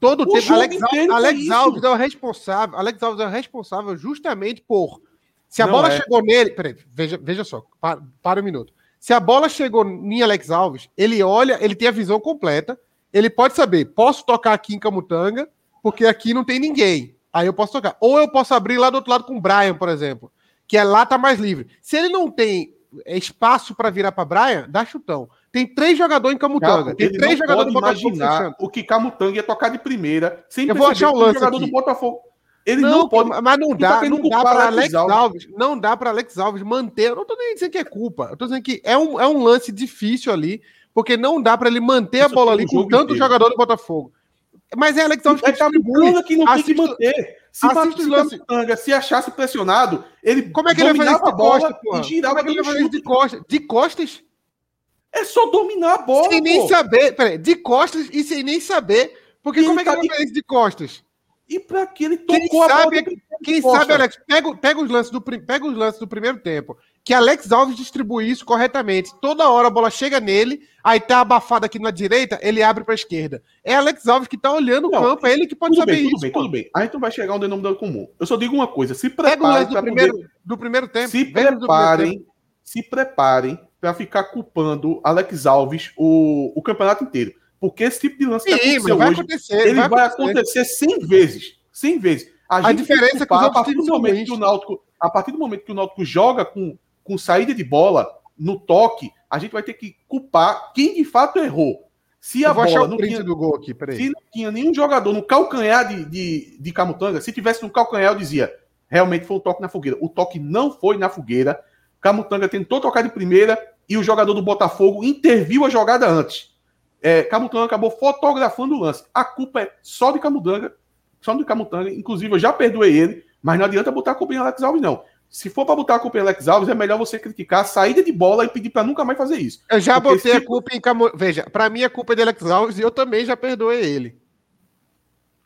Todo o tempo. Alex, Alex Alves é o responsável. Alex Alves é o responsável justamente por. Se a não bola é. chegou nele. Peraí, veja, veja só, para, para um minuto. Se a bola chegou em Alex Alves, ele olha, ele tem a visão completa. Ele pode saber, posso tocar aqui em Camutanga, porque aqui não tem ninguém. Aí eu posso tocar. Ou eu posso abrir lá do outro lado com o Brian, por exemplo. Que é lá tá mais livre. Se ele não tem espaço para virar para Brian, dá chutão. Tem três jogadores em Camutanga. Tem ele três jogadores do Botafogo fechando. o que Camutanga ia tocar de primeira, sem Eu vou achar o lance jogador aqui. do Botafogo. Ele não, não, pode. mas não tá dá, querendo não dá para Alex Alves. Alves. Não dá para Alex Alves manter. Eu não tô nem dizendo que é culpa. Eu tô dizendo que é um, é um lance difícil ali, porque não dá para ele manter a Isso bola foi ali com tanto inteiro. jogador do Botafogo. Mas é Alex Alves que distribui. Camutanga que não tem que Assiste- manter. Se, assiste. Camutanga se achasse pressionado, ele Como é que ele vai fazer isso de bola girava Como é que ele vai fazer isso de costas? De costas? É só dominar a bola, sem nem pô. saber. Peraí, de costas e sem nem saber. Porque como é que tá ele vai fazer isso de costas? E pra que ele Quem tocou a bola sabe, quem sabe, Alex, pega, pega, os lances do, pega os lances do primeiro tempo. Que Alex Alves distribui isso corretamente. Toda hora a bola chega nele, aí tá abafada aqui na direita, ele abre pra esquerda. É Alex Alves que tá olhando o Não, campo, é ele que pode saber bem, tudo isso. bem, pô. tudo bem. A gente não vai chegar a um denominador comum. Eu só digo uma coisa: se o preparem do para primeiro, poder do primeiro tempo. se primeiro tempo. preparem, se preparem para ficar culpando Alex Alves o, o campeonato inteiro. Porque esse tipo de lance que Sim, aconteceu mas vai hoje, acontecer. ele vai, acontecer. acontecer 100 vezes. 100 vezes. A gente diferença é que os a partir do momento que o Náutico, a partir do momento que o Náutico joga com, com saída de bola no toque, a gente vai ter que culpar quem de fato errou. Se a bola não tinha, do gol aqui, peraí. se não tinha nenhum jogador no calcanhar de, de, de Camutanga, se tivesse no calcanhar, eu dizia, realmente foi um toque na fogueira. O toque não foi na fogueira. Camutanga tentou tocar de primeira e o jogador do Botafogo interviu a jogada antes. É, Camutanga acabou fotografando o lance. A culpa é só de Camutanga, só de Camutanga. Inclusive, eu já perdoei ele, mas não adianta botar a culpa em Alex Alves, não. Se for para botar a culpa em Alex Alves, é melhor você criticar a saída de bola e pedir para nunca mais fazer isso. Eu já Porque botei se- a culpa em Camo... Veja, pra mim a culpa é de Alex Alves e eu também já perdoei ele.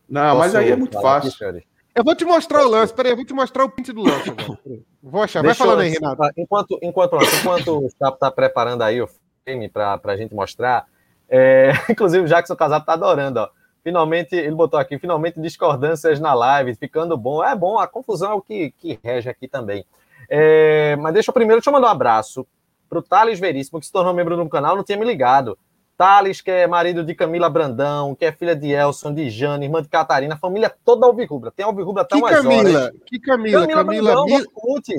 Não, mas Posso aí é muito aqui, fácil. senhores? Eu vou te mostrar o lance, peraí, eu vou te mostrar o print do lance. Vou achar, vai Deixa eu- falando aí, Renato. Enquanto, enquanto, enquanto o Chapo tá preparando aí o filme para a gente mostrar, é, inclusive o Jackson Casado tá adorando, ó. Finalmente, ele botou aqui, finalmente discordâncias na live, ficando bom. É bom, a confusão é o que, que rege aqui também. É, mas deixa eu primeiro, deixa eu mandar um abraço pro Thales Veríssimo, que se tornou membro do canal, não tinha me ligado. Thales, que é marido de Camila Brandão, que é filha de Elson, de Jane, irmã de Catarina, família toda alvirrubra. Tem alvirrubra até Que umas Camila? horas. Que Camila? Camila, Brandão, do Mila.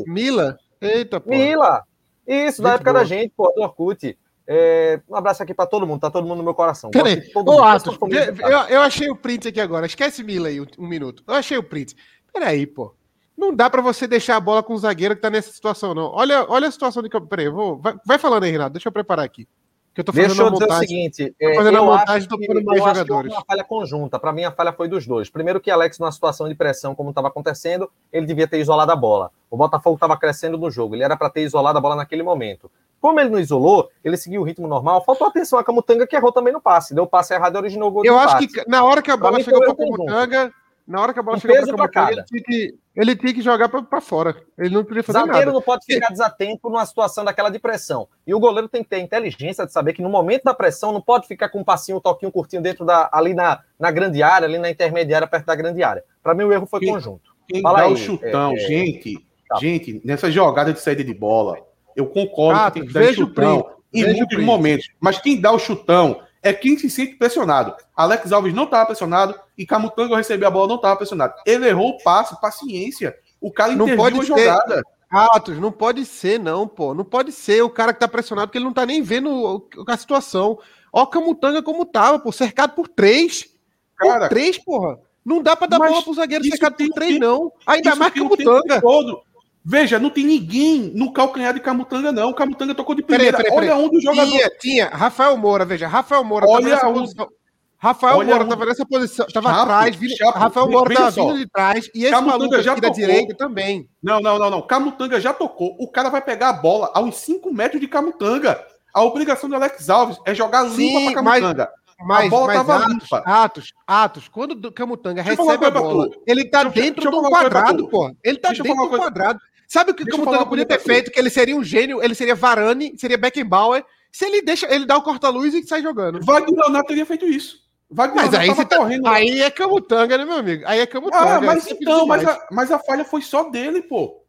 Mila? Eita, pô. Mila! Isso, da Gente época boa. da gente, pô, do Orkut. É, um abraço aqui pra todo mundo, tá todo mundo no meu coração. Peraí, ô Atos, a eu, eu achei o print aqui agora. Esquece Mila aí um, um minuto. Eu achei o print. Peraí, pô. Não dá pra você deixar a bola com o zagueiro que tá nessa situação, não. Olha, olha a situação de campo. Peraí, vou. Vai, vai falando aí, Renato. Deixa eu preparar aqui. Que eu tô fazendo Deixa eu a dizer o montagem. seguinte: Tô é, fazendo a eu montagem, acho tô pondo mais que jogadores. uma falha conjunta. Para mim, a falha foi dos dois. Primeiro, que Alex, numa situação de pressão, como estava acontecendo, ele devia ter isolado a bola. O Botafogo estava crescendo no jogo, ele era para ter isolado a bola naquele momento. Como ele não isolou, ele seguiu o ritmo normal. Faltou atenção a Camutanga, que errou também no passe. Deu o passe errado e originou o gol Eu acho empate. que na hora que a bola chegou conjunto. Camutanga, na hora que a bola Um chegou pra Camutanga, ele tinha, que, ele tinha que jogar pra, pra fora. Ele não podia fazer Zagueiro nada. não pode ficar desatento numa situação daquela de pressão. E o goleiro tem que ter inteligência de saber que no momento da pressão não pode ficar com um passinho, um toquinho curtinho dentro da ali na, na grande área, ali na intermediária, perto da grande área. Para mim o erro foi Quem- conjunto. Quem Fala dá aí, o chutão, é, é, gente, tá. gente, nessa jogada de saída de bola, eu concordo Ah, que tem que dar chutão em muitos momentos. Mas quem dá o chutão é quem se sente pressionado. Alex Alves não estava pressionado e Camutanga ao receber a bola não estava pressionado. Ele errou o passe, paciência. O cara Não pode a ser. jogada. Atos, não pode ser, não, pô. Não pode ser o cara que tá pressionado, porque ele não tá nem vendo a situação. Ó, o Camutanga como tava, pô, cercado por três. Cara, por três, porra. Não dá pra dar bola pro zagueiro cercado por três, tempo- não. Ainda mais Camutanga. todo. Veja, não tem ninguém no calcanhar de Camutanga, não. O Camutanga tocou de Peraí, primeira. peraí, Olha onde o jogador. Tinha, tinha. Rafael Moura, veja. Rafael Moura Olha onde-. Rafael Olha Moura onde- tava nessa posição. Tava Chapo, atrás. Vindo... Chapo, Rafael Moura veja tava só. vindo de trás. E esse Camutanga maluco já aqui da tocou. direita também. Não, não, não, não. Camutanga já tocou. O cara vai pegar a bola a uns 5 metros de Camutanga. A obrigação do Alex Alves é jogar limpa Sim, mas- Camutanga. Mas, A bola mas tava Atos, limpa. Atos, Atos, quando o Camutanga Deixa recebe a bola, ele tá dentro deixa pra quadrado, pô. Ele tá dentro do quadrado. Sabe o que o Camutanga falar uma podia ter feito? Que ele seria um gênio, ele seria Varane, seria Beckenbauer. Se ele deixa, ele dá o corta-luz e sai jogando. Wagner Leonardo teria feito isso. Wagner Mas aí, você tá- correndo. aí é Camutanga, né, meu amigo? Aí é Camutanga. Ah, mas é então, mas a, mas a falha foi só dele, pô.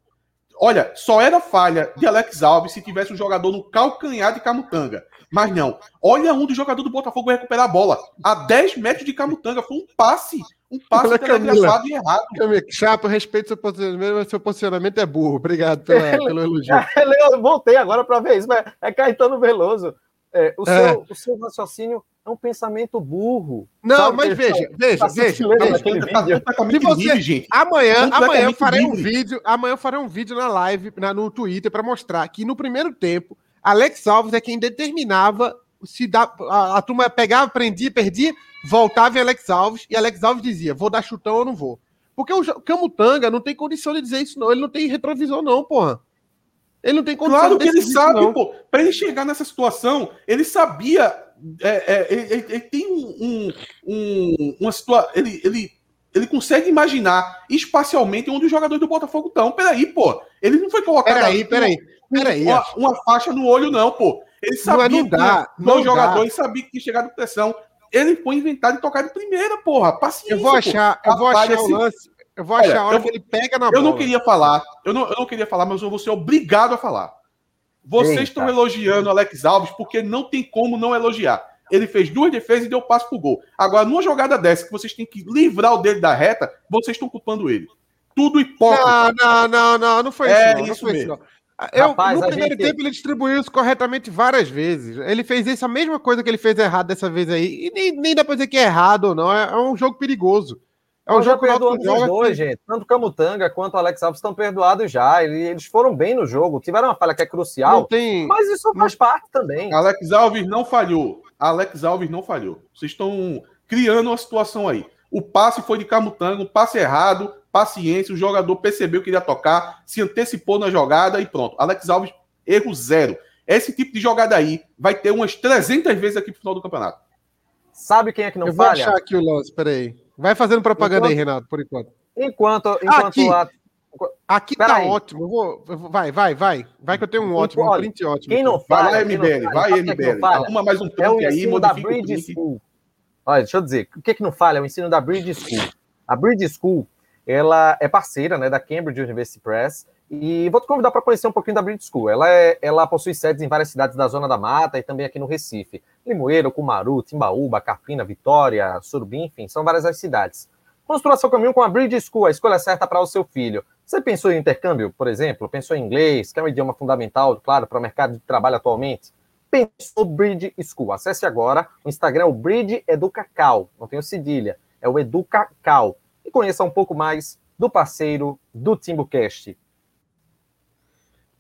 Olha, só era falha de Alex Alves se tivesse um jogador no calcanhar de Camutanga. Mas não. Olha onde o jogador do Botafogo recuperar a bola. A 10 metros de Camutanga. Foi um passe. Um passe Olha, telegrafado e errado. Camila, Chato, respeito seu posicionamento, mas seu posicionamento é burro. Obrigado pela, pelo elogio. Eu voltei agora para ver isso, mas é Caetano Veloso. É, o, É. Seu, o seu raciocínio é um pensamento burro. Não, Sabe mas ele veja, tá- veja, tá veja, veja. Tá Se você- livre, gente. Amanhã, amanhã eu farei um vídeo, amanhã eu farei um vídeo na live, na- no Twitter, para mostrar que no primeiro tempo, Alex Alves é quem determinava se dá, a, a turma pegava, prendia, perdia, voltava em Alex Alves, e Alex Alves dizia, vou dar chutão ou não vou. Porque o Camutanga não tem condição de dizer isso, não. Ele não tem retrovisor, não, porra. Ele não tem condição Claro que ele sabe, não. pô. Pra ele chegar nessa situação, ele sabia. é, é, ele, ele- tem um- um- uma situação. Ele, ele, ele consegue imaginar espacialmente onde os jogadores do Botafogo estão. Peraí, pô. Ele não foi colocado. Peraí, ali peraí, peraí. Uma, uma faixa no olho, não, pô. Ele Não é- sabia não que dá, tinha não jogadores, sabia que chegado com pressão. Ele foi inventado e tocar de primeira, porra. Paciência. Eu vou pô. achar, eu vou achar o lance. Eu vou achar Olha, a hora eu- que ele pega na Eu bola. não queria falar, eu não, eu não queria falar, mas eu vou ser obrigado a falar. Vocês Eita. estão elogiando Alex Alves porque não tem como não elogiar. Ele fez duas defesas e deu passo pro gol. Agora, numa jogada dessa que vocês têm que livrar o dele da reta, vocês estão culpando ele. Tudo hipócrita. Não, não, não, não, não foi É isso. Não, não isso foi mesmo. isso. Não. Eu, Rapaz, no primeiro gente- tempo ele distribuiu isso corretamente várias vezes. Ele fez essa mesma coisa que ele fez errado dessa vez aí. E nem, nem dá pra dizer que é errado ou não. É, é um jogo perigoso. É um já jogo o Náutico perdoamos os joga dois, que- gente. Tanto o Camutanga quanto o Alex Alves estão perdoados já. Ele- Eles foram bem no jogo. Tiveram uma falha que é crucial, tem. mas isso faz parte também. Alex Alves não falhou. Alex Alves não falhou. Vocês estão criando uma situação aí. O passe foi de Camutanga, passe errado, paciência, o jogador percebeu que iria tocar, se antecipou na jogada e pronto. Alex Alves, erro zero. Esse tipo de jogada aí vai ter umas 300 vezes aqui pro final do campeonato. Sabe quem é que não Eu vou falha? achar aqui o lance, peraí. Vai fazendo propaganda aí, Renato, por enquanto. Enquanto, enquanto Aqui. a- Aqui tá Peraí. ótimo. Vou, vai, vai, vai. Vai que eu tenho um ótimo, um print ótimo. quem não aqui. Vai lá, MBL, vai, é MBL. Arruma mais um É o print aí, ensino da Bridge. School. Olha, deixa eu dizer, o que, que não falha? É o ensino da Bridge School. A Bridge School, ela é parceira né, da Cambridge University Press e vou te convidar para conhecer um pouquinho da Bridge School. Ela, é, ela possui sedes em várias cidades da Zona da Mata e também aqui no Recife. Limoeiro, Cumaru, Timbaúba, Carpina, Vitória, Surubim, enfim, são várias as cidades. Construa seu caminho com a Bridge School, a escolha certa para o seu filho. Você pensou em intercâmbio, por exemplo? Pensou em inglês, que é um idioma fundamental, claro, para o mercado de trabalho atualmente? Pensou Bridge School. Acesse agora o Instagram, o Bridge Educacal. Não tem o cedilha, é o Educacal. E conheça um pouco mais do parceiro do TimbuCast.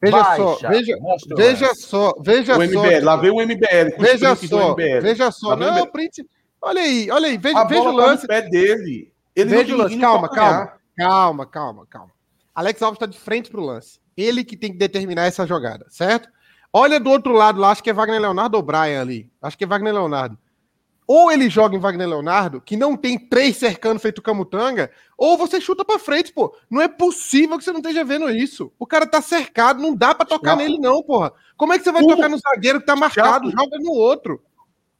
Veja Baixa, só, veja, veja lance. só, veja O só. MBL, lá veio o MBL. Veja só, MBL. veja só. Tá Não, MBL? print. Olha aí, olha aí, veja, A veja o bola tá lance. no pé dele. Ele Veja o lance. Calma, calma, calma, calma, calma. Alex Alves está de frente pro lance. Ele que tem que determinar essa jogada, certo? Olha do outro lado lá, acho que é Wagner Leonardo ou Brian ali. Acho que é Wagner Leonardo. Ou ele joga em Wagner Leonardo, que não tem três cercando feito Camutanga, ou você chuta pra frente, pô. Não é possível que você não esteja vendo isso. O cara tá cercado, não dá pra tocar Chato. nele não, porra. Como é que você vai Como? tocar no zagueiro que tá marcado? Chato. Joga no outro.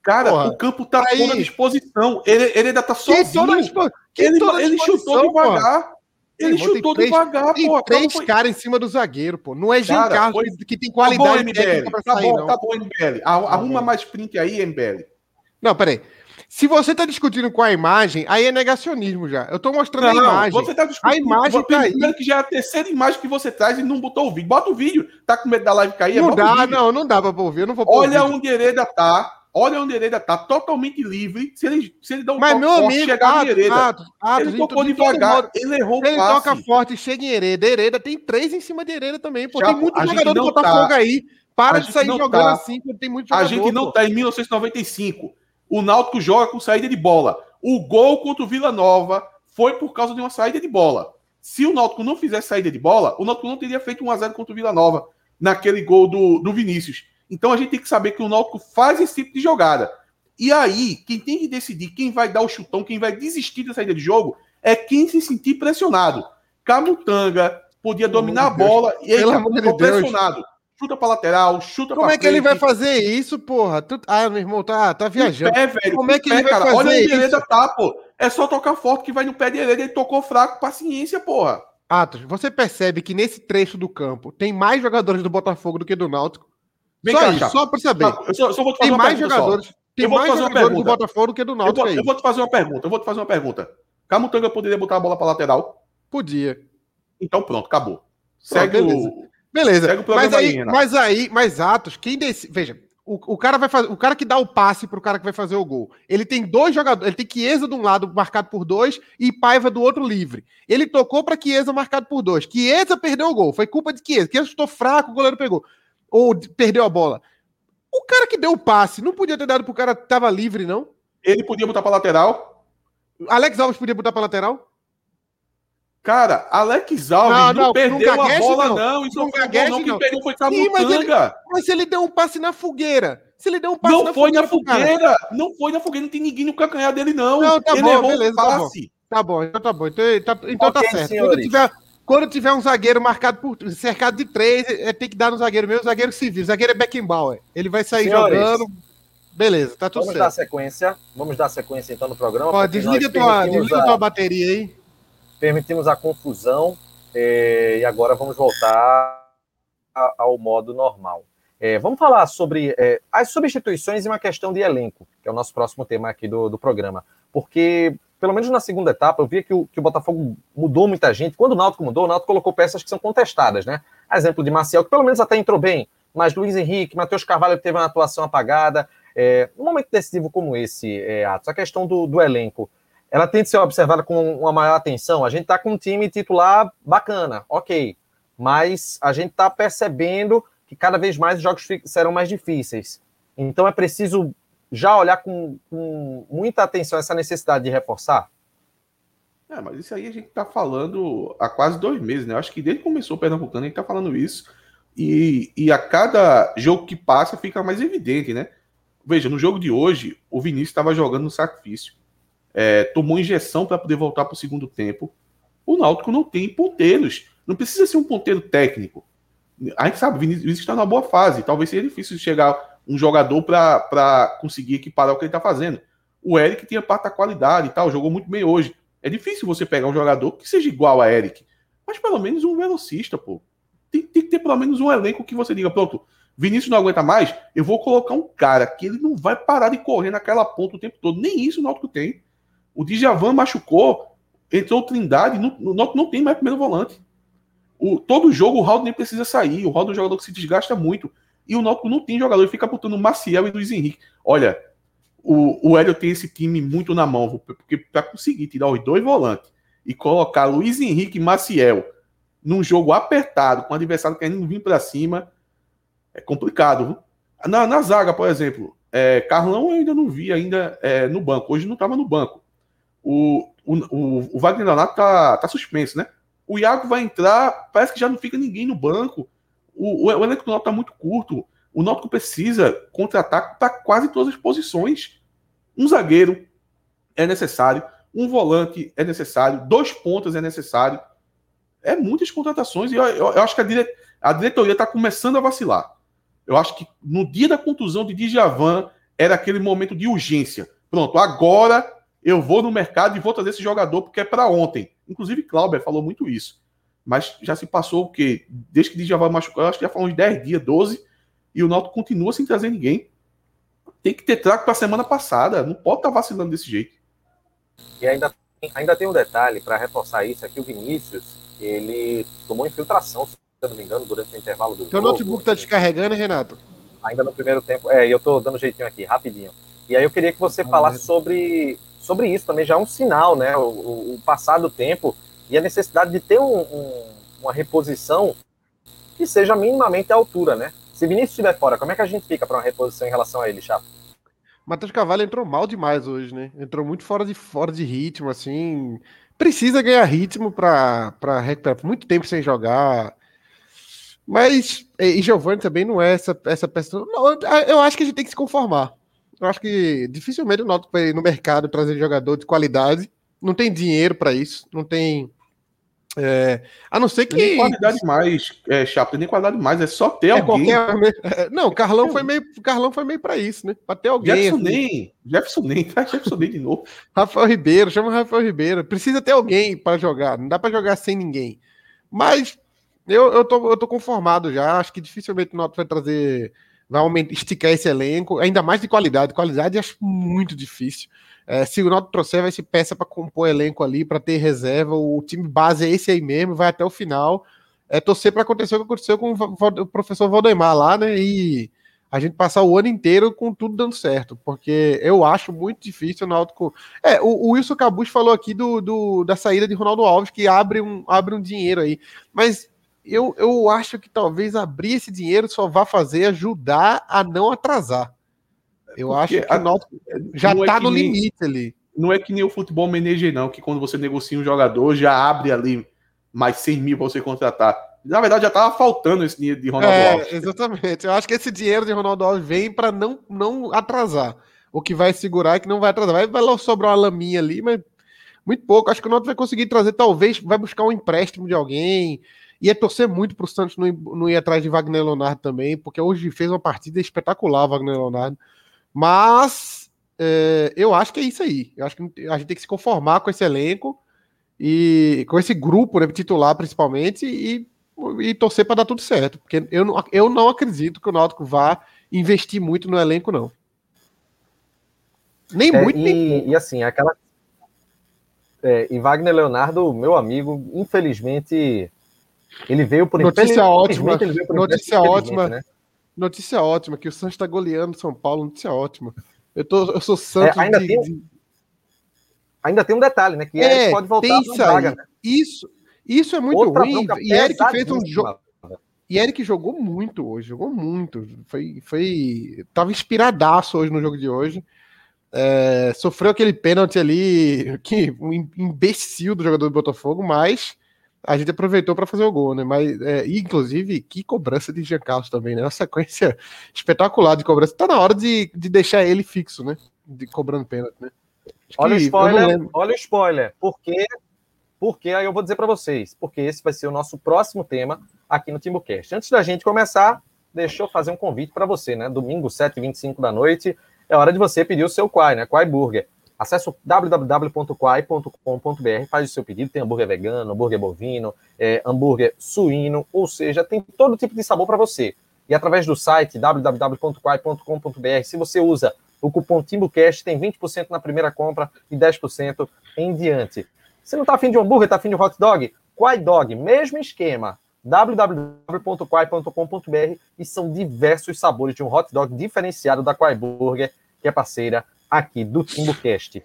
Cara, Porra. o campo tá Aí. todo à disposição. Ele, ele ainda tá Que sozinho. toda que ele toda ele disposição, chutou devagar. Ele Irmão, tem chutou três- devagar, Tem porra. três Não foi- caras em cima do zagueiro, pô. Não é Jean Cara, Carlos foi- que, tem Tá bom, qualidade MBL. pra Tá sair, bom, não. tá bom, MBL. Arru- Arruma mais print aí, MBL. Não, peraí. Se você tá discutindo com a imagem, aí é negacionismo já. Eu tô mostrando a Não, imagem. você tá discutindo. A imagem tá aí. Que já é a terceira imagem que você traz e não botou o vídeo. Bota o vídeo. Tá com medo da live cair? não dá, não, não dá pra ouvir. Eu não vou pôr Olha onde Hereda tá. Olha onde Hereda tá. Totalmente livre. Se ele, se ele dá um Mas, toque meu forte, amigo, chegar Atos, em Hereda. Atos, Atos, ele tocou devagar. modo, Ele errou Se ele o passe. toca forte chega em Hereda, Hereda tem três em cima de Hereda também, pô. Chapo, tem muito a jogador do Botafogo tá- aí. Para a de sair jogando tá- assim, tem muito A jogador. gente não pô. tá em 1995. O Náutico joga com saída de bola. O gol contra o Vila Nova foi por causa de uma saída de bola. Se o Náutico não fizesse saída de bola, o Náutico não teria feito 1x0 contra o Vila Nova naquele gol do, do Vinícius. Então a gente tem que saber que o Náutico faz esse tipo de jogada. E aí, quem tem que decidir quem vai dar o chutão, quem vai desistir da saída de jogo, é quem se sentir pressionado. Camutanga podia dominar a Deus. bola e ele Pelo ficou Deus. pressionado. Chuta pra lateral, chuta Como pra é que ele vai frente. fazer isso, porra? Tu- Ah, meu irmão, tá, tá viajando. Pé, velho. Como é que pé, ele vai cara. fazer Olha isso? Hereda tá, pô. É só tocar forte que vai no pé de Hereda. Ele tocou fraco, paciência, porra. Atos, você percebe que nesse trecho do campo tem mais jogadores do Botafogo do que do Náutico? Vem só cá, isso, só pra saber. Eu só, só vou te fazer Tem uma mais pergunta só. jogadores, tem Eu vou mais fazer uma jogadores do pergunta. Botafogo do que do Eu Náutico vou, aí. eu vou te fazer uma pergunta. Eu vou te fazer uma pergunta. Camutanga poderia botar a bola pra lateral? Podia. Então pronto, acabou. Segue beleza. o. Beleza. Segue o mas aí, aí, mas aí, mas Atos, quem decide. Veja, o, o cara vai fazer. O cara que dá o passe pro cara que vai fazer o gol. Ele tem dois jogadores. Ele tem Chiesa de um lado marcado por dois e Paiva do outro livre. Ele tocou para Chiesa marcado por dois. Chiesa perdeu o gol. Foi culpa de Chiesa. Chiesa chutou fraco, o goleiro pegou. Ou de- perdeu a bola. O cara que deu o passe não podia ter dado pro cara que tava livre, não? Ele podia botar pra lateral. Alex Alves podia botar pra lateral? Cara, Alex Alves Não, não, não, perdeu não a bola, não. não. Isso Não não foi gol, gagueje, não. Quem não. perdeu foi Sim, mas ele-. Mas se ele deu um passe na fogueira. Se ele deu um passe Não foi na pro cara- fogueira. Não foi na fogueira. Não tem ninguém no calcanhar dele, não. Não, tá Ele bom, errou beleza, o tá bom. passe. Tá bom, então tá bom. Então, tá, então tá Ok, certo. Quando senhores. tiver, quando tiver um zagueiro marcado por cercado de três, é, tem que dar no zagueiro mesmo, zagueiro civil. Zagueiro é Beckenbauer. Ele vai sair Senhores. jogando. Beleza, tá tudo Vamos dar certo. sequência. Vamos dar sequência então no programa. Ó, desliga tua, desliga a- tua bateria aí. permitimos a confusão eh, e agora vamos voltar a- ao modo normal. Eh, vamos falar sobre eh, as substituições e uma questão de elenco, que é o nosso próximo tema aqui do, do programa. Porque, pelo menos na segunda etapa, eu vi que o, que o Botafogo mudou muita gente. Quando o Náutico mudou, o Náutico colocou peças que são contestadas, né? Exemplo de Marcial, que pelo menos até entrou bem, mas Luiz Henrique, Matheus Carvalho teve uma atuação apagada. É, um momento decisivo como esse, é, Atos, a questão do, do elenco, ela tem de ser observada com uma maior atenção. A gente está com um time titular bacana, ok, mas a gente está percebendo que cada vez mais os jogos serão mais difíceis. Então é preciso já olhar com, com muita atenção essa necessidade de reforçar. É, mas isso aí a gente tá falando há quase dois meses, né? Eu acho que desde que começou o Pernambucano a gente tá falando isso. E, e a cada jogo que passa fica mais evidente, né? Veja, no jogo de hoje, o Vinícius estava jogando no sacrifício. É, tomou injeção para poder voltar para o segundo tempo. O Náutico não tem ponteiros. Não precisa ser um ponteiro técnico. A gente sabe, o Vinícius está numa boa fase. Talvez seja difícil chegar um jogador para conseguir equiparar o que ele está fazendo. O Eric tinha parte da qualidade e tal, jogou muito bem hoje. É difícil você pegar um jogador que seja igual a Eric, mas pelo menos um velocista, pô. Tem, tem que ter pelo menos um elenco que você diga, pronto, Vinícius não aguenta mais, eu vou colocar um cara que ele não vai parar de correr naquela ponta o tempo todo. Nem isso o Náutico tem. O Djavan machucou, entrou o Trindade, no, no Náutico não tem mais primeiro volante. O, todo jogo o Raul nem precisa sair, o Raul é um jogador que se desgasta muito. E o Náutico não tem jogador, ele fica botando Maciel e Luiz Henrique. Olha, o, o Hélio tem esse time muito na mão, porque para conseguir tirar os dois volantes e colocar Luiz Henrique e Maciel num jogo apertado, com o adversário querendo vir para cima, é complicado. Na, na zaga, por exemplo, é, Carlão eu ainda não vi ainda é, no banco. Hoje não estava no banco. O, o, o, o Wagner Leonardo tá, tá suspenso, né? O Iago vai entrar, parece que já não fica ninguém no banco. O, o, elenco do Náutico tá muito curto. O Náutico precisa contra-ataque para quase todas as posições. Um zagueiro é necessário, um volante é necessário, dois pontas é necessário. É muitas contratações e eu, eu, eu acho que a, dire, a diretoria está começando a vacilar. Eu acho que no dia da contusão de Djavan era aquele momento de urgência. Pronto, agora eu vou no mercado e vou trazer esse jogador porque é para ontem. Inclusive, Clauber falou muito isso. Mas já se passou o quê? Desde que Djavan machucou, acho que já foram uns 10 dias, 12, e o Náutico continua sem trazer ninguém. Tem que ter trago para a semana passada. Não pode estar tá vacilando desse jeito. E ainda, ainda tem um detalhe para reforçar isso: é que o Vinícius ele tomou infiltração, se eu não me engano, durante o intervalo do Teu jogo. notebook tá descarregando, Renato? Ainda no primeiro tempo. É, e eu tô dando jeitinho aqui, rapidinho. E aí eu queria que você falasse sobre, sobre isso também, já é um sinal, né? O, o, o passar do tempo e a necessidade de ter um, um, uma reposição que seja minimamente à altura, né? Se Vinícius estiver fora, como é que a gente fica para uma reposição em relação a ele, Chapo? Matheus Carvalho entrou mal demais hoje, né? Entrou muito fora de, fora de ritmo, assim. Precisa ganhar ritmo para recuperar. Muito tempo sem jogar. Mas. E Giovanni também não é essa, essa pessoa. Não, eu acho que a gente tem que se conformar. Eu acho que dificilmente o Náutico vai no mercado trazer jogador de qualidade. Não tem dinheiro para isso. Não tem. É, a não ser que. Tem qualidade mais, é, Chapo, nem qualidade mais, é só ter é alguém. Qualquer... Não, Carlão foi meio, Carlão foi meio para isso, né? Para ter alguém. Jefferson assim. nem, Jefferson nem, tá? Jefferson nem de novo. Rafael Ribeiro, chama Rafael Ribeiro. Precisa ter alguém para jogar, não dá para jogar sem ninguém. Mas eu, eu, tô, eu tô conformado já. Acho que dificilmente o vai trazer vai aumentar, esticar esse elenco, ainda mais de qualidade. Qualidade acho muito difícil. É, se o Náutico trouxer, vai ser peça para compor elenco ali, para ter reserva. O time base é esse aí mesmo, vai até o final. É torcer para acontecer o que aconteceu com o professor Valdemar lá, né? E a gente passar o ano inteiro com tudo dando certo, porque eu acho muito difícil o Náutico. É, o, o Wilson Cabuz falou aqui do, do, da saída de Ronaldo Alves, que abre um, abre um dinheiro aí, mas eu, eu acho que talvez abrir esse dinheiro só vá fazer ajudar a não atrasar. Eu porque acho que o Náutico já está é no nem, limite ali. Não é que nem o futebol manager, não, que quando você negocia um jogador, já abre ali mais 100 mil para você contratar na verdade, já estava faltando esse dinheiro de Ronaldo é, Alves. Exatamente. Eu acho que esse dinheiro de Ronaldo Alves vem para não, não atrasar. O que vai segurar é que não vai atrasar. Vai, vai sobrar uma laminha ali, mas muito pouco. Acho que o Náutico vai conseguir trazer, talvez, vai buscar um empréstimo de alguém. Ia torcer muito para o Santos não ir, não ir atrás de Wagner Leonardo também, porque hoje fez uma partida espetacular, Wagner Leonardo. Mas é, eu acho que é isso aí. Eu acho que a gente tem que se conformar com esse elenco e com esse grupo né, titular, principalmente, e e torcer para dar tudo certo, porque eu não, eu não acredito que o Náutico vá investir muito no elenco, não. Nem é, muito, e, nem E assim, aquela. É, e Wagner Leonardo, meu amigo, infelizmente, ele veio por Notícia ótima. Notícia ótima. Né? Notícia ótima, que o Santos está goleando São Paulo, notícia ótima. Eu, tô, eu sou Santos. É, ainda, de, tem, de... ainda tem um detalhe, né? Que é, pode voltar para vaga. Né? Isso, isso é muito Outra ruim. E Eric fez um jogo. E Eric jogou muito hoje, jogou muito. Foi, foi, tava inspiradaço hoje no jogo de hoje. É, sofreu aquele pênalti ali, que um imbecil do jogador do Botafogo, mas a gente aproveitou para fazer o gol, né? Mas, é, inclusive, que cobrança de Jean Carlos também, né? Uma sequência espetacular de cobrança. Tá na hora de, de deixar ele fixo, né? De cobrando pênalti, né? olha o spoiler, olha o spoiler, porque porque aí eu vou dizer para vocês, porque esse vai ser o nosso próximo tema aqui no TimbuCast. Antes da gente começar, deixa eu fazer um convite para você, né? Domingo, 7h25 da noite, é hora de você pedir o seu Quai, né? Quai Burger. Acesse www.quai.com.br, faz o seu pedido, tem hambúrguer vegano, hambúrguer bovino, é, hambúrguer suíno, ou seja, tem todo tipo de sabor para você. E através do site www.quai.com.br, se você usa o cupom TimbuCast, tem 20% na primeira compra e 10% em diante. Você não está afim de um hambúrguer, está afim de um hot dog? Quai Dog, mesmo esquema www.quai.com.br e são diversos sabores de um hot dog diferenciado da Quai Burger, que é parceira aqui do TimbuCast.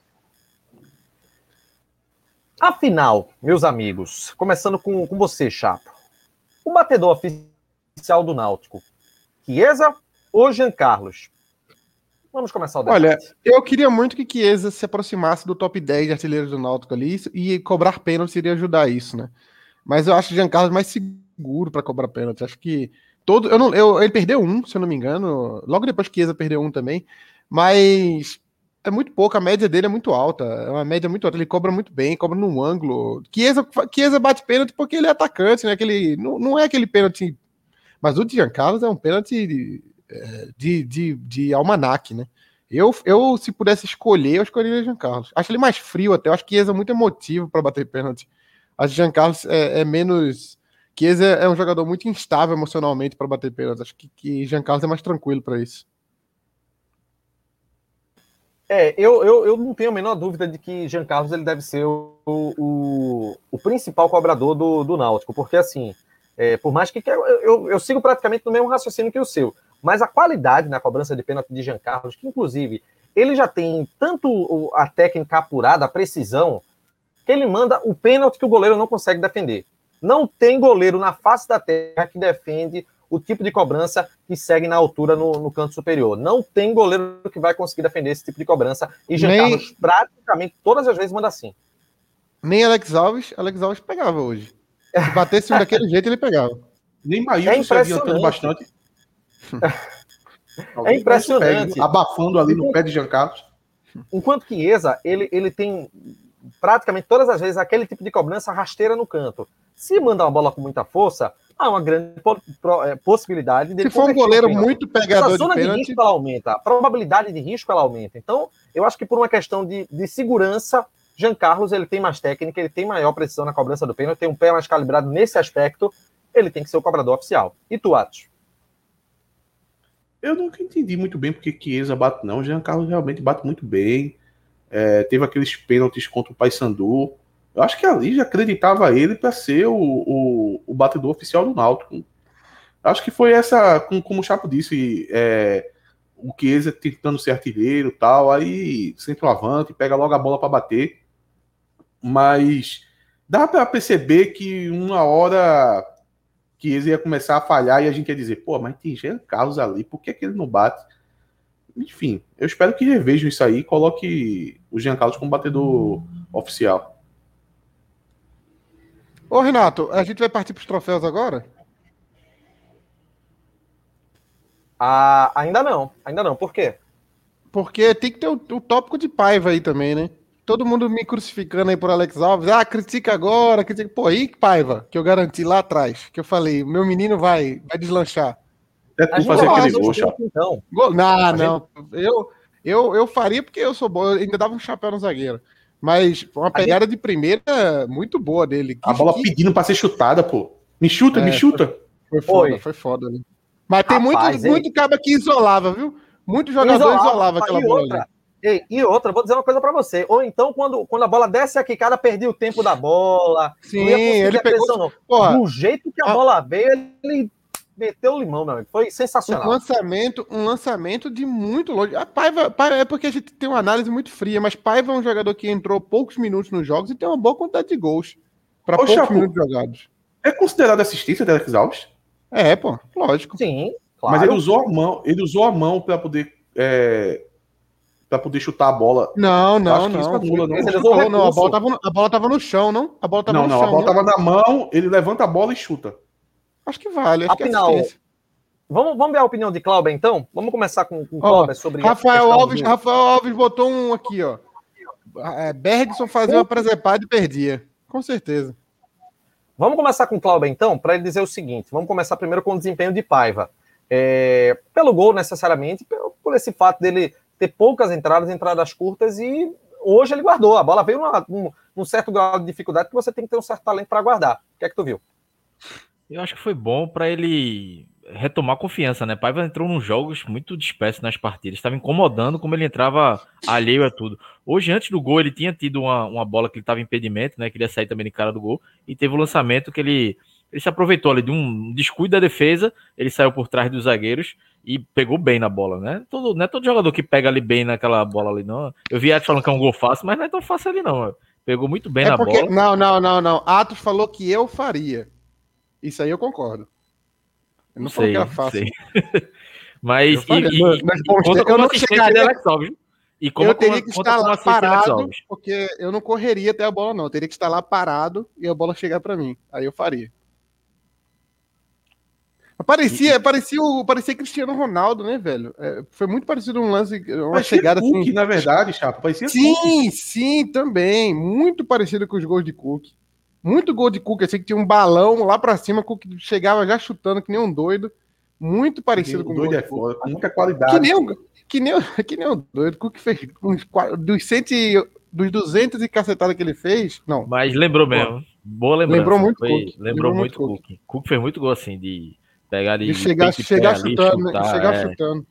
Afinal, meus amigos, começando com, com você, Chapo. O batedor oficial do Náutico, Chiesa ou Jean Carlos? Vamos começar o debate. Olha, eu queria muito que Chiesa se aproximasse do top 10 de artilheiros do Náutico ali e cobrar pênalti seria ajudar isso, né? Mas eu acho o Jean Carlos mais seguro para cobrar pênalti. Acho que todo. Eu não, eu, ele perdeu um, se eu não me engano. Logo depois que Chiesa perdeu um também. Mas é muito pouco, a média dele é muito alta. É uma média muito alta. Ele cobra muito bem, cobra num ângulo. Chiesa, bate pênalti porque ele é atacante, né? Aquele, não, não é aquele pênalti. Mas o Jean Carlos é um pênalti de, de, de almanac, né? Eu, eu, se pudesse escolher, eu escolheria Jean Carlos. Acho ele mais frio até. Eu acho que Chiesa é muito emotivo para bater pênalti. Acho que Jean Carlos é, é menos. Chiesa é um jogador muito instável emocionalmente para bater pênalti. Acho que, que Jean Carlos é mais tranquilo para isso. É, eu, eu, eu não tenho a menor dúvida de que Jean Carlos ele deve ser o, o, o principal cobrador do, do Náutico, porque assim, é, por mais que eu, eu, eu sigo praticamente no mesmo raciocínio que o seu. Mas a qualidade na cobrança de pênalti de Jean Carlos, que inclusive ele já tem tanto a técnica apurada, a precisão, que ele manda o pênalti que o goleiro não consegue defender. Não tem goleiro na face da terra que defende o tipo de cobrança que segue na altura no, no canto superior. Não tem goleiro que vai conseguir defender esse tipo de cobrança. E Jean Nem... Carlos praticamente todas as vezes manda assim. Nem Alex Alves, Alex Alves pegava hoje. Se batesse daquele jeito, ele pegava. Nem Maílson é se adiantando bastante. é impressionante. Pega, abafando ali no pé de Jean Carlos. Enquanto que Eza, ele, ele tem praticamente todas as vezes aquele tipo de cobrança rasteira no canto. Se mandar uma bola com muita força, há uma grande é, possibilidade de. Se for um goleiro muito pegador a zona de, de risco ela aumenta, a probabilidade de risco ela aumenta. Então, eu acho que por uma questão de, de segurança, Jean Carlos ele tem mais técnica, ele tem maior precisão na cobrança do pênalti, tem um pé mais calibrado nesse aspecto, ele tem que ser o cobrador oficial. E tu, Atos? Eu nunca entendi muito bem porque Chiesa bate, não. Jean Carlos realmente bate muito bem. É, teve aqueles pênaltis contra o Paysandu. Eu acho que ali já acreditava ele para ser o, o, o, batedor oficial do Náutico. Acho que foi essa, como, o Chapo disse, é, o Chiesa tentando ser artilheiro tal, aí centroavante, pega logo a bola para bater. Mas dá para perceber que uma hora ele ia começar a falhar e a gente ia dizer, pô, mas tem Jean Carlos ali, por que, que ele não bate? Enfim, eu espero que revejam isso aí e coloque o Jean Carlos como batedor oficial. Ô, Renato, a gente vai partir para os troféus agora? Ah, ainda não, ainda não. Por quê? Porque tem que ter o, o tópico de Paiva aí também, né? todo mundo me crucificando aí por Alex Alves. Ah, critica agora, critica. Pô, aí, Paiva, que eu garanti lá atrás, que eu falei, meu menino vai, vai deslanchar. É tu fazer aquele gol. Gol, não, não. Eu, eu, eu faria porque eu sou bom, eu ainda dava um chapéu no zagueiro. Mas uma pegada de primeira muito boa dele. Que, a bola que... pedindo pra ser chutada, pô. Me chuta, é, me chuta. Foi, foi foda, foi, foi foda. Né? Mas tem Rapaz, muito, muito caba que isolava, viu? Muito jogador isolava, isolava aquela bola. Outra, ali. E, e outra, vou dizer uma coisa para você. Ou então, quando, quando a bola desce aqui, cara perdia o tempo da bola. Sim, ele pegou. Pressão, Porra, Do jeito que a, a bola veio, ele meteu o limão, meu amigo. Foi sensacional. Um lançamento, um lançamento de muito longe. A Paiva, Paiva é porque a gente tem uma análise muito fria, mas Paiva é um jogador que entrou poucos minutos nos jogos e tem uma boa quantidade de gols para poucos Chapo, minutos jogados. É considerado assistência de Alex Alves? É, pô, lógico. Sim, claro. Mas ele usou a mão, ele usou a mão para poder é, para poder chutar a bola. Não, não, não. Anula, não. Chutou, não. A bola, tava, a bola tava no chão, não? A bola tava não, no não, chão. Não, a bola tava na mão, ele levanta a bola e chuta. Acho que vale. Acho Afinal, que é vamos, vamos ver a opinião de Cláudio, então? Vamos começar com, o Cláudio sobre Rafael Alves, Rafael Alves botou um aqui, ó. É, Bergson fazia uma presepada e perdia. Com certeza. Vamos começar com o Cláudio, então, para ele dizer o seguinte: vamos começar primeiro com o desempenho de Paiva. É, pelo gol, necessariamente, por esse fato dele ter poucas entradas, entradas curtas, e hoje ele guardou. A bola veio num, num certo grau de dificuldade que você tem que ter um certo talento para guardar. O que é que tu viu? Eu acho que foi bom para ele retomar confiança, né? Paiva entrou nos jogos muito disperso nas partidas, estava incomodando como ele entrava alheio a tudo. Hoje, antes do gol, ele tinha tido uma, uma bola que ele estava impedimento, né? Queria sair também de cara do gol, e teve o um lançamento que ele, ele se aproveitou ali de um descuido da defesa, ele saiu por trás dos zagueiros e pegou bem na bola, né? Todo, não é todo jogador que pega ali bem naquela bola ali, não. Eu vi Atos falando que é um gol fácil, mas não é tão fácil ali, não. Pegou muito bem é na porque... bola. Não, não, não, não. Atos falou que eu faria. Isso aí eu concordo. Eu não sei, que era fácil. mas, e, e, mas bom, conta como assistente de Alex Alves. E como, eu teria que estar lá parado, porque eu não correria até a bola, não. Eu teria que estar lá parado e a bola chegar para mim. Aí eu faria. Parecia, parecia, o, parecia Cristiano Ronaldo, né, velho? É, foi muito parecido um lance, uma parecia chegada Cook, assim. na verdade, Chapa. Parecia Sim, Cook. sim, também. Muito parecido com os gols de Cook. Muito gol de Cook, assim que tinha um balão lá pra cima, Cook chegava já chutando que nem um doido. Muito parecido com o doido é foda, com muita qualidade. Que nem, um, que nem, que nem um doido. Cook fez uns, dos, cento, dos 200 e cacetada que ele fez. Não. Mas lembrou mesmo. Boa lembrança. Lembrou muito Foi, Cook. Lembrou, lembrou muito Cook. Cook. Cook fez muito gol assim de Pegar ali. E chegar, chegar chutando, ali, chutar, chegar é. chutando.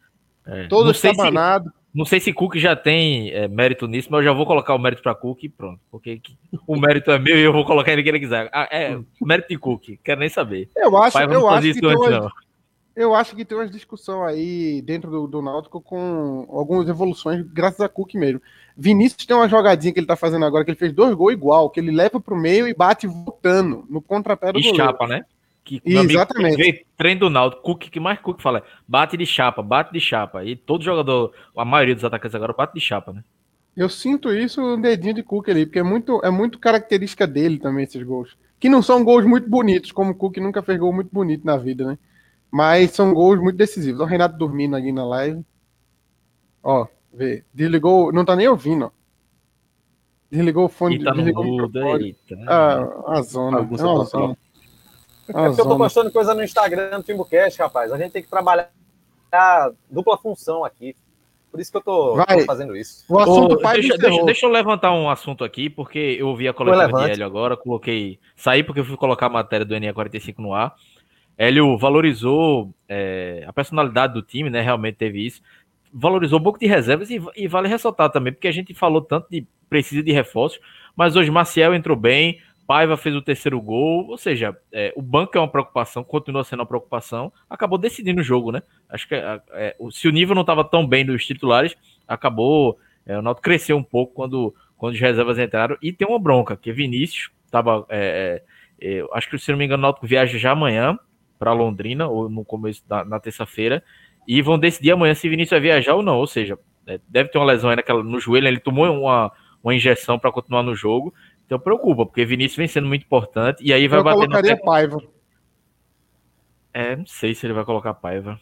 É. Todo estabanado. Não sei se Cook já tem é, mérito nisso, mas eu já vou colocar o mérito para Cook e pronto. Porque o mérito é meu e eu vou colocar ele que ele quiser. Ah, é, mérito de Cook, quero nem saber. Eu acho, eu acho que antes, uma, Eu acho que tem uma discussão aí dentro do, do Náutico com algumas evoluções, graças a Cook mesmo. Vinícius tem uma jogadinha que ele tá fazendo agora, que ele fez dois gols igual, que ele leva pro meio e bate voltando no contrapé do e goleiro. chapa, né? Que, Exatamente. Amigo, treino do Naldo, Cook, que mais Cook fala, bate de chapa, bate de chapa. E todo jogador, a maioria dos atacantes agora bate de chapa, né? Eu sinto isso no dedinho de Cook ali, porque é muito, é muito característica dele também esses gols. Que não são gols muito bonitos, como o Cook nunca fez gol muito bonito na vida, né? Mas são gols muito decisivos. O Renato dormindo ali na live. Ó, vê. Desligou, não tá nem ouvindo, ó. Desligou o fone. Eita, desligou o muda, eita. Ah, a zona. É uma zona. É porque eu tô postando coisa no Instagram do Timbucast, rapaz. A gente tem que trabalhar a dupla função aqui. Por isso que eu tô, tô fazendo isso. O assunto Ô, deixa, deixa, deixa, eu levantar um assunto aqui, porque eu ouvi a coletiva de Hélio agora, coloquei. Saí porque eu fui colocar a matéria do NE45 no ar. Hélio valorizou é, a personalidade do time, né? Realmente teve isso. Valorizou um pouco de reservas e, e, vale ressaltar também, porque a gente falou tanto de precisa de reforços, mas hoje Maciel entrou bem, Paiva fez o terceiro gol, ou seja, é, o banco é uma preocupação, continua sendo uma preocupação, acabou decidindo o jogo, né? Acho que é, se o nível não estava tão bem dos titulares, acabou, é, o Náutico cresceu um pouco quando, quando os reservas entraram, e tem uma bronca, que Vinícius estava, é, é, acho que se não me engano o Náutico viaja já amanhã para Londrina, ou no começo da na terça-feira, e vão decidir amanhã se Vinícius vai viajar ou não, ou seja, deve ter uma lesão aí naquela, no joelho, ele tomou uma, uma injeção para continuar no jogo, então preocupa, porque Vinícius vem sendo muito importante e aí vai eu bater. Eu colocaria no... Paiva. É, não sei se ele vai colocar Paiva.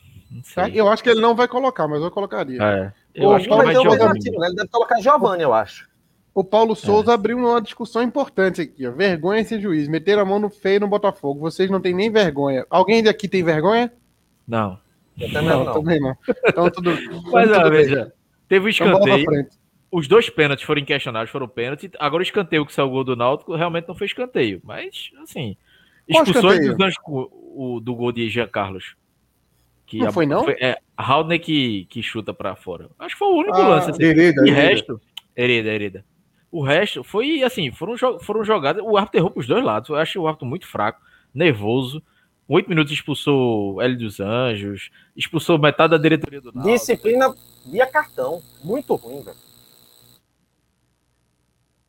Eu acho que ele não vai colocar, mas eu colocaria. É, eu o acho que vai ter um alternativo, né? Ele deve colocar Giovanni, eu acho. O Paulo Souza é. abriu uma discussão importante aqui, ó. Vergonha esse juiz. Meteram a mão no feio no Botafogo. Vocês não têm nem vergonha. Alguém daqui tem vergonha? Não. Eu também não. não. Também não. Então tudo. Mas, tudo veja. Teve um então, escanteio os dois pênaltis foram questionados, foram pênaltis. Agora o escanteio que saiu o gol do Náutico realmente não foi escanteio. Mas, assim, expulsões dos anjos o, do gol de Jean Carlos. Que não a, foi, não? Foi, é, Haldner que, que chuta para fora. Acho que foi o único ah, lance. Assim. Hereda, e resto, Hereda, Hereda. O resto foi, assim, foram, foram jogadas. O árbitro errou pros dois lados. Eu acho o árbitro muito fraco, nervoso. Oito minutos expulsou Hélio dos Anjos, expulsou metade da diretoria do Náutico. Disciplina via cartão. Muito ruim, velho.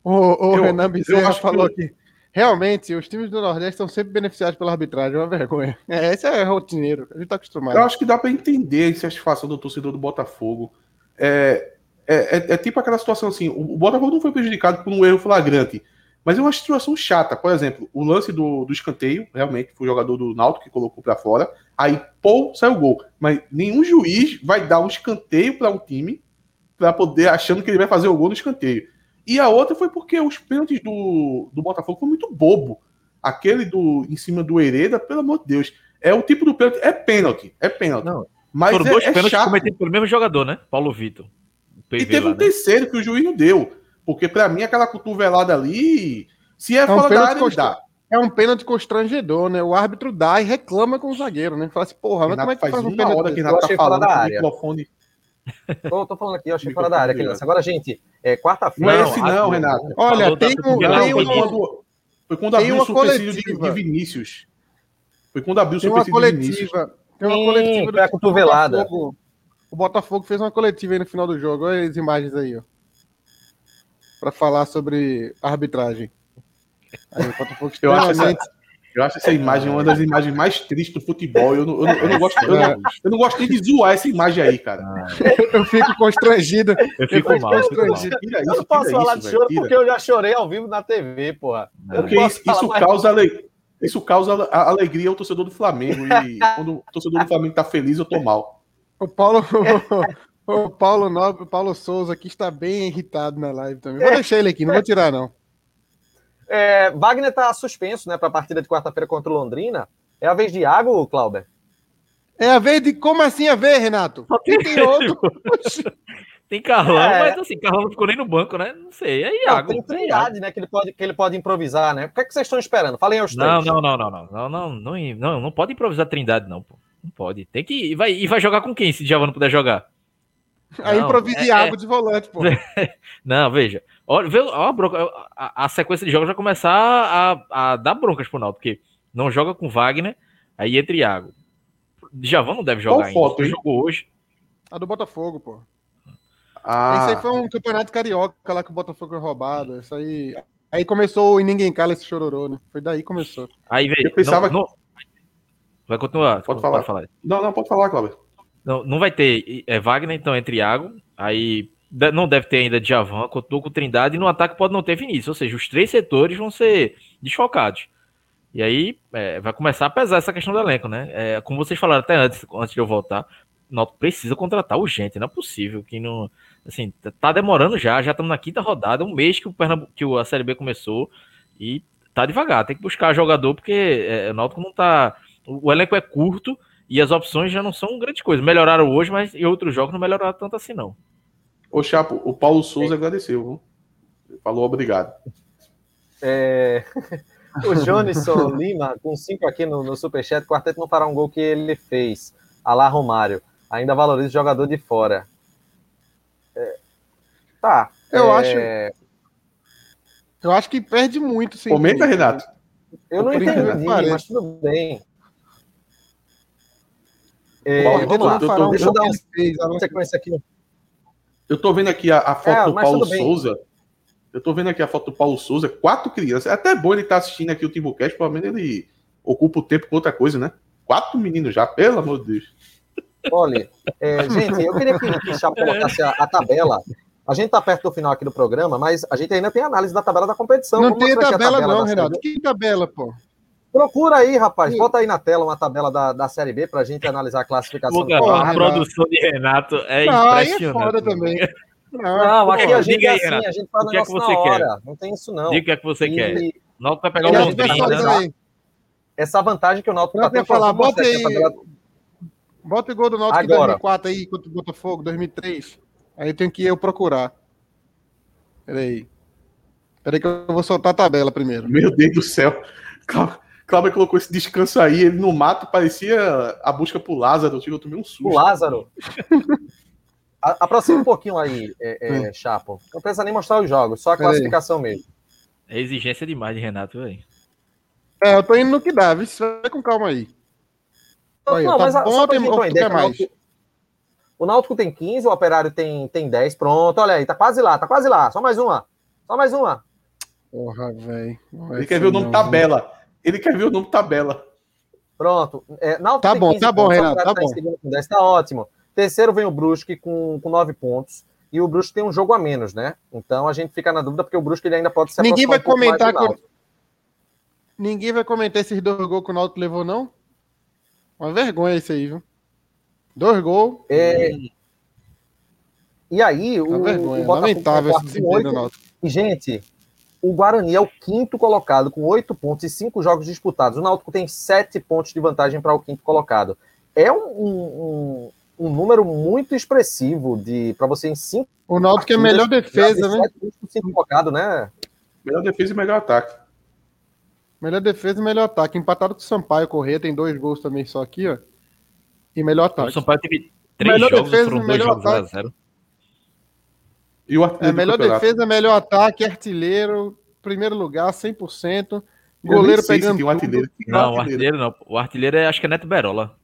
O, o eu, Renan Bezerra falou que... aqui. Realmente, os times do Nordeste estão sempre beneficiados pela arbitragem, é uma vergonha. É, esse é rotineiro, a gente está acostumado. Eu acho que dá para entender a insatisfação do torcedor do Botafogo. É, é, é, é, tipo aquela situação assim: o, Botafogo não foi prejudicado por um erro flagrante, mas é uma situação chata. Por exemplo, o lance do, do escanteio, realmente, foi o jogador do Náutico que colocou para fora, aí, pô, saiu o gol. Mas nenhum juiz vai dar um escanteio para um time para poder, achando que ele vai fazer o gol no escanteio. E a outra foi porque os pênaltis do, do Botafogo foi muito bobo. Aquele do em cima do Hereda, pelo amor de Deus. É o tipo do pênalti. É pênalti. É pênalti. Não, mas foram é, dois é pênaltis chato. cometidos pelo mesmo jogador, né? Paulo Vitor. E teve lá, um né? terceiro que o juiz não deu. Porque para mim, aquela cotovelada ali. Se é, é fora um da área, dá. É um pênalti constrangedor, né? O árbitro dá e reclama com o zagueiro, né? Fala assim, porra, mas como é que faz, faz um pênalti? Hora que Renato tá falando da área. microfone Tô, tô, falando aqui, eu achei fora da área. Criança. Agora, gente, é quarta-feira. Não é esse não, Renato. Olha, tem um. Tem foi quando, foi quando abriu o supercílio de, de Vinícius. Foi quando abriu o supercílio de Vinícius. Tem uma coletiva. Foi a cotovelada. Botafogo. O Botafogo fez uma coletiva aí no final do jogo. Olha as imagens aí, ó. Pra falar sobre arbitragem. Aí, o Botafogo eu acho essa, eu acho essa imagem uma das imagens mais tristes do futebol. Eu não, eu não, eu não gosto, eu, não, eu não gosto nem de zoar essa imagem aí, cara. Eu fico constrangido. Eu fico, eu mal. Constrangido. Eu não posso falar isso, de choro porque eu já chorei ao vivo na TV, porra. Porque isso, isso causa alegria. Isso causa alegria ao torcedor do Flamengo. E quando o torcedor do Flamengo tá feliz, eu tô mal. O Paulo, o Paulo Nobre, o Paulo Souza aqui está bem irritado na live também. Vou deixar ele aqui, não vou tirar, não. É, Wagner está suspenso né, para a partida de quarta-feira contra o Londrina. É a vez de Iago, Clauber? É a vez de. Como assim a vez, Renato? Tem, tem outro. tem Carlão, é... mas assim, Carlão não ficou nem no banco, né? Não sei. É Iago. Não, tem trindade, né? Que ele, pode, que ele pode improvisar, né? O que, é que vocês estão esperando? Falem aos não, três. Não, não, não, não, não. Não, não, não, não pode improvisar trindade, não, pô. Não pode. Tem que. E vai, e vai jogar com quem se o Diabo não puder jogar? Aí improvisa é, Iago é. de volante, pô. não, veja. Olha, vê, ó, a, bronca, a, a, sequência de jogos vai começar a, a dar broncas pro Naldo, porque não joga com Wagner, aí entra Iago. Djavan não deve jogar Qual foto, ainda. Jogou hoje. A do Botafogo, pô. Ah. Esse aí foi um campeonato carioca lá que o Botafogo foi roubado. Isso aí. Aí começou e ninguém cala esse chororô, né? Foi daí que começou. Aí, veio. Eu pensava não, que... Vai continuar. Pode falar. Pode falar. Não, não, pode falar, Cláudio. Não, não vai ter é, Wagner, então, entre Iago. Aí não deve ter ainda Djavan, continua com Trindade, e no ataque pode não ter Vinícius, ou seja, os três setores vão ser desfocados. E aí é, vai começar a pesar essa questão do elenco, né? É, como vocês falaram até antes, antes de eu voltar, o Náutico precisa contratar urgente, não é possível que não. Assim, tá demorando já, já estamos na quinta rodada, um mês que o, Pernambu que a Série B começou e tá devagar, tem que buscar jogador, porque é, o Náutico não tá. O elenco é curto e as opções já não são grande coisa. Melhoraram hoje, mas em outros jogos não melhoraram tanto assim, não. Ô, Chapo, o Paulo Souza é. agradeceu, viu? Falou obrigado. É... o Jonisson Lima, com cinco aqui no, no Superchat, o quarteto não fará um gol que ele fez. Alá Romário. Ainda valoriza o jogador de fora. É, tá. Eu é, acho. Eu acho que perde muito. Sem Comenta, dúvida. Renato. Eu não entendi, pareça. mas tudo bem. É, Bom, vamos lá. tô- um Deixa eu dar uma sequência aqui. Eu tô vendo aqui a, a foto É, do Paulo. Souza. Eu tô vendo aqui a foto do Paulo Souza, quatro crianças. É até bom ele estar assistindo aqui o Timbucast, pelo menos ele ocupa o tempo com outra coisa, né? Quatro meninos já, pelo amor de Deus. Olha, é, gente, eu queria que, que o Chapo colocasse a, a tabela. A gente tá perto do final aqui do programa, mas a gente ainda tem análise da tabela da competição. Não Vamos tem mostrar aqui a tabela, não, Renato. Que tabela, pô? Procura aí, rapaz. Sim. Bota aí na tela uma tabela da, da Série B pra gente analisar a classificação. Porra, a Renato. produção de Renato é não, aí é impressionante. foda também. Não, Não, aqui a gente é aí, assim, Renato. a gente faz O que é que você quer? hora. Não tem isso, não. Diga o que é que você E quer. O Náutico vai pegar o Londrina. fazer aí. essa vantagem que o Náutico tá eu ia falar, bota aí. tabela. Bota o gol do Náutico em Agora. 2004 aí, contra o Botafogo, 2003. Aí tem que eu procurar. Peraí. Peraí que eu vou soltar a tabela primeiro. Meu Deus do céu. Clá- Cláudio colocou esse descanso aí, ele no mato parecia a busca por Lázaro. Eu tomei um susto. O Lázaro. A- Aproxima um pouquinho aí, é, é, Chapo. Não precisa nem mostrar os jogos, só a classificação mesmo. É exigência demais de Renato, velho. É, eu tô indo no que dá, viu? Você vai com calma aí. Aí, não, tá mas a- bom só tem- ideia, que o Náutico- O Náutico tem 15, o Operário tem, tem 10. Pronto, olha aí, tá quase lá, tá quase lá. Só mais uma. Só mais uma. Porra, velho. Ele quer ver o nome tabela. Ele quer ver o nome tabela. Pronto. É, Tá tem bom, 15 tá bom, Renato, tá bom. segundo com 10, tá ótimo. Terceiro vem o Brusque com, com 9 pontos. E o Brusque tem um jogo a menos, né? Então a gente fica na dúvida porque o Brusque ele ainda pode se Ninguém vai um comentar. Ninguém vai comentar esses dois gols que o Náutico levou, não? Uma vergonha isso aí, viu? Dois gols. É, E aí, o, o Botafogo Lamentável tá esse com desempenho oito do Náutico. E, gente, o Guarani é o quinto colocado com oito pontos e cinco jogos disputados. O Náutico tem sete pontos de vantagem para o quinto colocado. É um, um, um número muito expressivo de para você em cinco. O Náutico é a melhor defesa, né? cinco colocado, né? Melhor defesa e melhor ataque. Melhor defesa e melhor ataque. Empatado com o Sampaio Corrêa, tem dois gols também só aqui, ó. E melhor O ataque. São Paulo teve três Melhor jogos, defesa, foram dois melhor jogos ataque. 0x0. E o artilheiro É, melhor defesa, melhor ataque, artilheiro, primeiro lugar, 100%. Eu nem Goleiro pegando um artilheiro. Não, o artilheiro. artilheiro não. O artilheiro é, acho que é Neto Berola.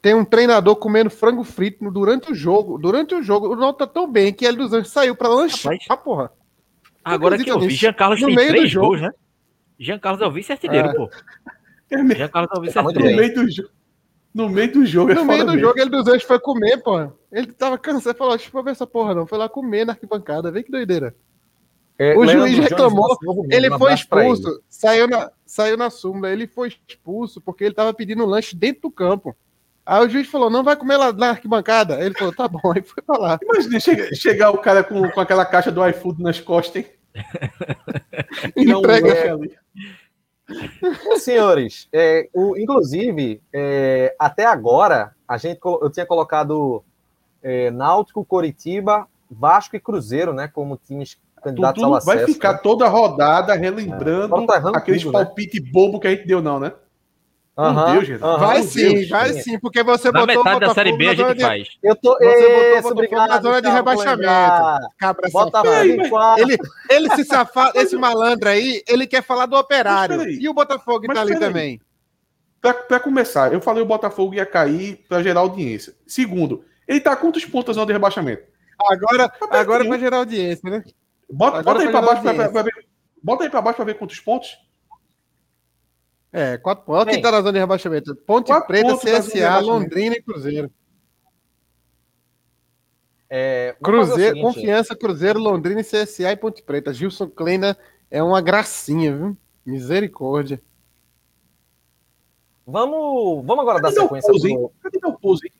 Tem um treinador comendo frango frito durante o jogo. Durante o jogo, o Náutico tá tão bem que ele dos Anjos saiu pra lanchar, Rapaz. porra. Agora que eu vi? Jean Carlos tem três jogo. gols, né? Jean Carlos é o vice-artilheiro, É. pô. É. Jean Carlos é o Tá muito No meio do jogo. No meio do jogo No meio do mesmo. jogo, ele dos Anjos foi comer, porra. Ele tava cansado, falou, deixa eu ver essa porra não. Foi lá comer na arquibancada, vê que doideira. É, O Leandro juiz Jones, reclamou, membro, Ele um foi expulso, saiu na, saiu na súmula, ele foi expulso porque ele tava pedindo lanche dentro do campo. Aí o juiz falou, não vai comer lá na arquibancada. Ele falou, tá bom, aí foi pra lá. Imagina chegar, chegar o cara com, com aquela caixa do iFood nas costas, hein? Não, Entrega. é ali. Senhores, é, o, inclusive, é, até agora, a gente, eu tinha colocado é, Náutico, Coritiba, Vasco e Cruzeiro, né, como times candidatos ao Tudo acesso. vai ficar né? toda a rodada relembrando Só tá aqueles né? palpite bobo que a gente deu, não, né? Deus. Vai sim, Deus, vai sim. sim, porque você Na botou o metade da Série Botafogo B a gente de- faz. Eu tô. Você botou o Botafogo obrigado, na zona de rebaixamento. Cabra Botafogo. Ele, ele se safado, esse malandro aí, ele quer falar do operário. E o Botafogo Mas tá ali também. Pra, pra começar, eu falei o Botafogo ia cair pra gerar audiência. Segundo, ele tá quantos pontos na zona de rebaixamento? Agora, agora pertinho. vai gerar audiência, né? Bota, Agora bota aí gerar baixo pra ver. Bota aí pra baixo pra ver quantos pontos. É, quatro pontos. Olha quem tá na zona de rebaixamento. Ponte quatro Preta, CSA. Londrina e Cruzeiro. É, o Cruzeiro, seguinte, Confiança, Cruzeiro, Londrina e CSA e Ponte Preta. Gilson Kleina é uma gracinha, viu? Misericórdia. Vamos, vamos agora dar Cadê o sequência hein? pro, Cadê pouso, hein?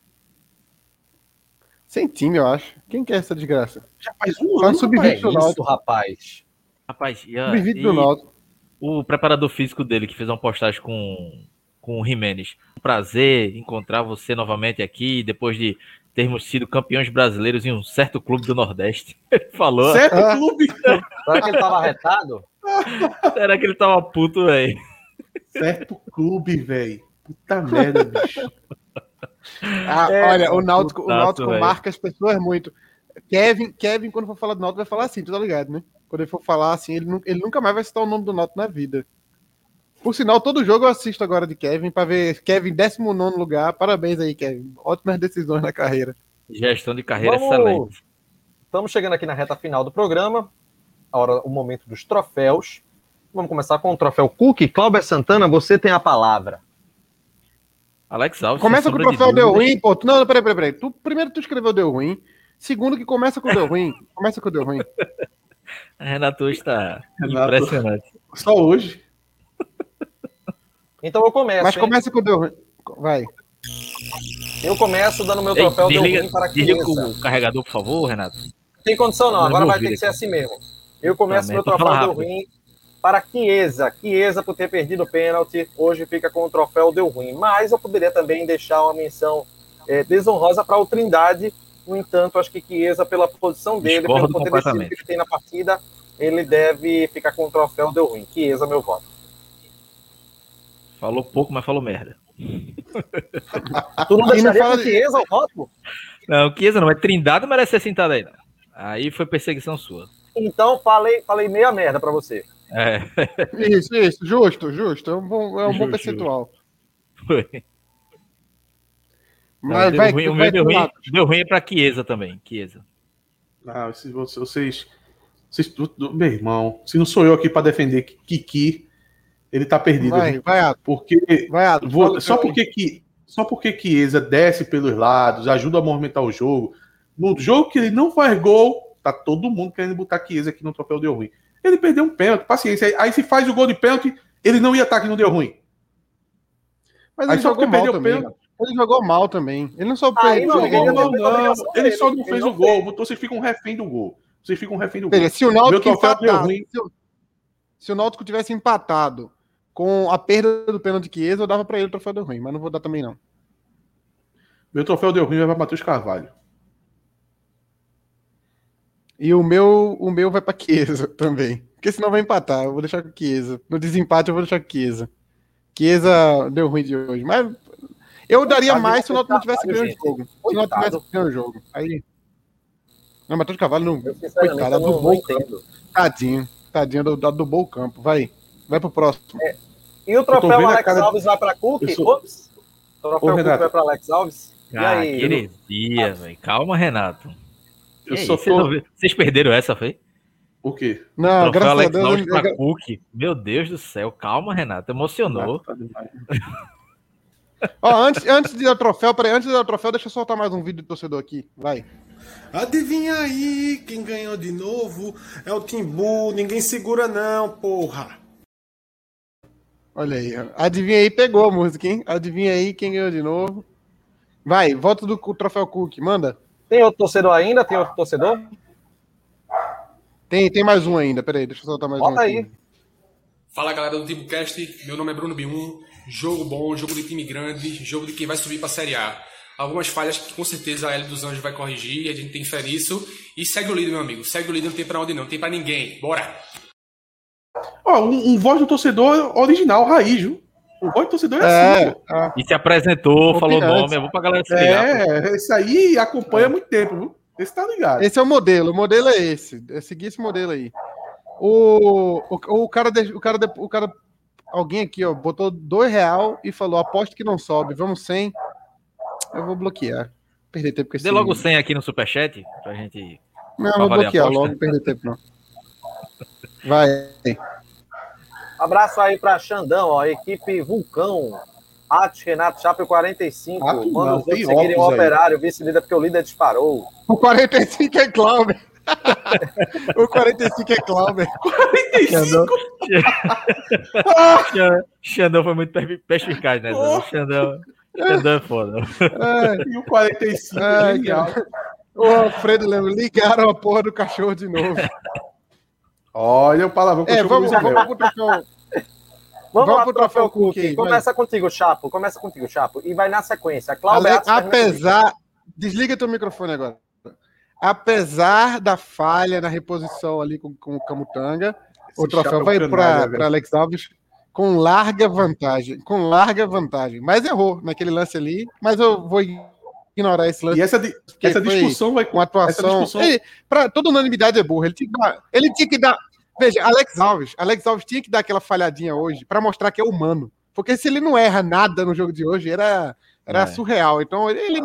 Sem time, eu acho. Quem quer essa desgraça? Já faz um ano. no sub-20 É do Náutico. rapaz. Rapaz, e, a- Sub-20 do Náutico. O preparador físico dele que fez uma postagem com, com o Jimenez. Um prazer encontrar você novamente aqui, depois de termos sido campeões brasileiros em um certo clube do Nordeste. Ele falou. Certo, Ah. clube. Será que ele tava arretado? Será que ele tava puto, velho? Certo clube, velho. Puta merda, bicho. Ah, É, olha, o Náutico, o Náutico marca as pessoas muito. Kevin, Kevin, quando for falar do Náutico, vai falar assim, tu tá ligado, né? Quando ele for falar assim, ele, nu- ele nunca mais vai citar o nome do Náutico na vida. Por sinal, todo jogo eu assisto agora de Kevin pra ver Kevin em 19 lugar. Parabéns aí, Kevin. Ótimas decisões na carreira. Gestão de carreira Vamos- excelente. Estamos chegando aqui na reta final do programa. A hora, o momento dos troféus. Vamos começar com o troféu Cook. Cláudio Santana, você tem a palavra. Alex Alves. Começa com o sombra de troféu deu ruim, pô. Tu- Não, não, peraí, peraí, peraí. Tu, primeiro tu escreveu deu ruim. Segundo que começa com deu ruim. Começa com deu ruim. Renato está Renato. impressionante. Só hoje. Então eu começo. Mas hein? começa com deu ruim. Vai. Eu começo dando meu Ei, troféu deu desliga, ruim para desliga Chiesa. o carregador, por favor, Renato. Tem condição não, agora vai ter que ser assim mesmo. Eu começo Também, meu então troféu deu ruim para Chiesa. Chiesa por ter perdido o pênalti, hoje fica com o troféu deu ruim. Mas eu poderia também deixar uma menção eh, desonrosa para o Trindade. No entanto, acho que Chiesa, pela posição dele, Discordo pelo poder que ele tem na partida, ele deve ficar com o troféu deu ruim. Chiesa, meu voto. Falou pouco, mas falou merda. Tu não não deixaria fala com Chiesa o voto? Não, Chiesa não, mas Trindade não merece ser sentado aí, não. Aí foi perseguição sua. Então falei, falei meia merda para você. É, Isso, isso. Justo, justo. É um bom, é um bom Justo, percentual. foi. Mas deu vai, ruim, o meu deu ruim, deu ruim é pra Chiesa também. Chiesa. Ah, vocês. vocês tu- meu irmão, se não sou eu aqui pra defender Kiki, ele tá perdido. Vai, viu? vai, Ato. Porque Vai, Ato. Vou- só porque que só porque Chiesa desce pelos lados, ajuda a movimentar o jogo. No jogo que ele não faz gol, tá todo mundo querendo botar Chiesa aqui no troféu deu ruim. Ele perdeu um pênalti, paciência. Aí, se faz o gol de pênalti, ele não ia estar aqui no deu ruim. Mas Aí ele só jogou porque mal perdeu também. pênalti. Ele jogou mal também. Ele não só não, ele- Jogou ele mal, não. Ele só não ele fez não o gol. Botou, vocês ficam refém do gol. Vocês ficam refém do gol. Se o Náutico deu ruim. se o- Náutico tivesse empatado com a perda do pênalti de Chiesa, eu dava pra ele o troféu do ruim, mas não vou dar também não. Meu troféu deu ruim vai para Matheus Carvalho. E o meu, o meu vai pra Chiesa também. Porque senão vai empatar, eu vou deixar com Chiesa. No desempate eu vou deixar com Chiesa. Chiesa deu ruim de hoje, mas eu daria Coitado, mais se o Náutico não tivesse ganho o jogo. Se o Náutico tivesse ganho o jogo. Aí Não, Matheus Carvalho não, Eu, sinceramente, Coitado, eu não, adubou não o campo. entendo. tadinho, tadinho do, do, do campo. Vai, vai pro próximo. E o troféu Alex cara- Alves vai para Cook? Sou- Ops. O troféu Ô, Cook vai para Alex Alves? E Ah, aí? que heresia, velho. Calma, Renato. Eu E só vocês, tô. não vi- vocês perderam essa, foi? O quê? Não, Troféu graças a Alex Deus. Alves eu- pra Cook. Meu Deus do céu. Calma, Renato. Emocionou. Tá. Ó, antes, antes de dar o troféu, peraí, antes de dar troféu, deixa eu soltar mais um vídeo do torcedor aqui. Vai. Adivinha aí, quem ganhou de novo é o Timbu. Ninguém segura não, porra. Olha aí. Adivinha aí, pegou a música, hein? Adivinha aí quem ganhou de novo. Vai, volta do troféu Cook, manda. Tem outro torcedor ainda? Tem outro torcedor? Tem, tem mais um ainda, peraí, deixa eu soltar mais um Bota aí. Fala galera do TimbuCast, meu nome é Bruno B1. Jogo bom, jogo de time grande, jogo de quem vai subir pra Série A. Algumas falhas que com certeza a L dos Anjos vai corrigir, a gente tem fé nisso. E segue o líder, meu amigo. Segue o líder, não tem pra onde não, não tem pra ninguém. Bora! Ó, um, um voz do torcedor original, raiz, viu? O voz do torcedor é, assim, É, pô. ah, E se apresentou, falou o Opinantes. nome. Eu vou pra galera se ligar. pô. É, esse aí acompanha há muito tempo, viu? Esse tá ligado. esse é o modelo, o modelo é esse. É seguir esse modelo aí. O, o, o cara, de- o cara, de- o cara, alguém aqui, ó, botou dois real e falou: aposto que não sobe, vamos sem. Eu vou bloquear. Perder tempo com esse. Dê logo 100 aqui no superchat pra gente. Não, pra vou bloquear logo, perder tempo não. Vai. Abraço aí para Xandão, ó, equipe Vulcão. Atos Renato Chape 45. Atos Manda os outros seguirem o operário, vice-líder, porque o líder disparou. O 45 é Cláudio. o 45 é Cláudio. Xandão. Xandão- Xandão foi muito per- perspicaz né? Xandão, Xandão é foda. E o 45, Ai, genial. O Alfredo lembra, ligaram a porra do cachorro de novo. Olha o palavrão que É, eu vamos, vamos pro troféu. Vamos, Vamos lá pro troféu troféu Cook Cook. aí, Começa contigo, Chapo. Começa contigo, Chapo. E vai na sequência. Cláudio apesar. Desliga teu microfone agora. Apesar da falha na reposição ali com, com o Camutanga, o Esse troféu chapa é vai para. Alex Alves com larga vantagem. Com larga vantagem. Mas errou naquele lance ali. Mas eu vou ignorar esse lance. E essa, di- essa discussão vai. com atuação. Essa discussão- pra, toda unanimidade é burra. Ele tinha, que dar, ele tinha que dar. Veja, Alex Alves. Alex Alves tinha que dar aquela falhadinha hoje pra mostrar que é humano. Porque se ele não erra nada no jogo de hoje, era, era É. surreal. Então ele, ele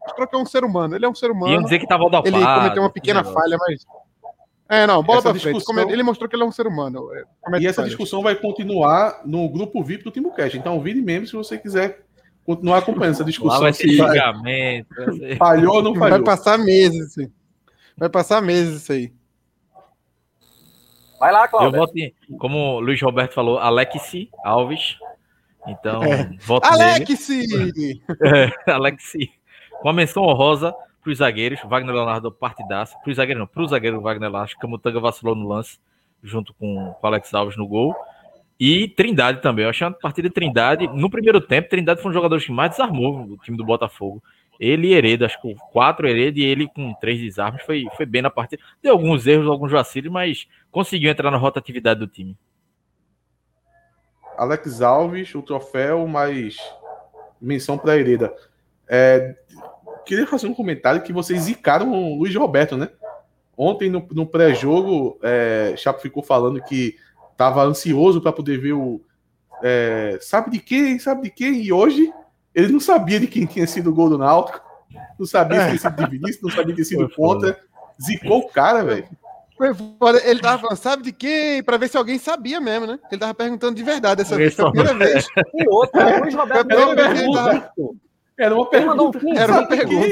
mostrou que é um ser humano. Ele é um ser humano. Iam dizer que tava dopado. ele cometeu uma pequena negócio. falha, mas. É, não, bola Essa pra frente. discussão- Ele mostrou que ele é um ser humano. É, comete E essa falhas. discussão vai continuar no grupo VIP do Timbucast. Então vire mesmo se você quiser continuar acompanhando essa Lá discussão. vai ser se vai- vai ser- falhou ou não Vai falhou. passar meses isso aí. Vai passar meses isso aí. Vai lá, Eu Cláudio. voto em, como o Luiz Roberto falou, Alexi Alves. Então, É. voto nele. Alex! É, Alexi. Com a menção honrosa para os zagueiros, Wagner Leonardo partidaço. Para os zagueiros não, para o zagueiro Wagner Leonardo, Camutanga vacilou no lance, junto com o Alex Alves no gol. E Trindade também. Eu achei uma partida de Trindade. No primeiro tempo, Trindade foi um jogador que mais desarmou o time do Botafogo. Ele e Hereda, acho que quatro Hereda e ele com três desarmes, foi, foi bem na partida. Deu alguns erros, alguns vacilos, mas conseguiu entrar na rotatividade do time. Alex Alves, o troféu, mais menção para Hereda. É, queria fazer um comentário que vocês zicaram o Luiz Roberto, né? Ontem, no, no pré-jogo, é, Chapo ficou falando que estava ansioso para poder ver o. é, sabe de quem? Sabe de quem? E hoje ele não sabia de quem tinha sido o gol do Náutico, não sabia se tinha sido de Vinícius, não sabia de ter sido Foi foda. contra. Zicou o cara, velho. Ele tava falando, sabe de quem? Pra ver se alguém sabia mesmo, né? Ele tava perguntando de verdade Alguém vez. Foi a primeira vez. E outra, o Luiz Roberto Foi a primeira Mendes, vez que ele tava- Era uma mandou um pergunta. Era uma pergunta.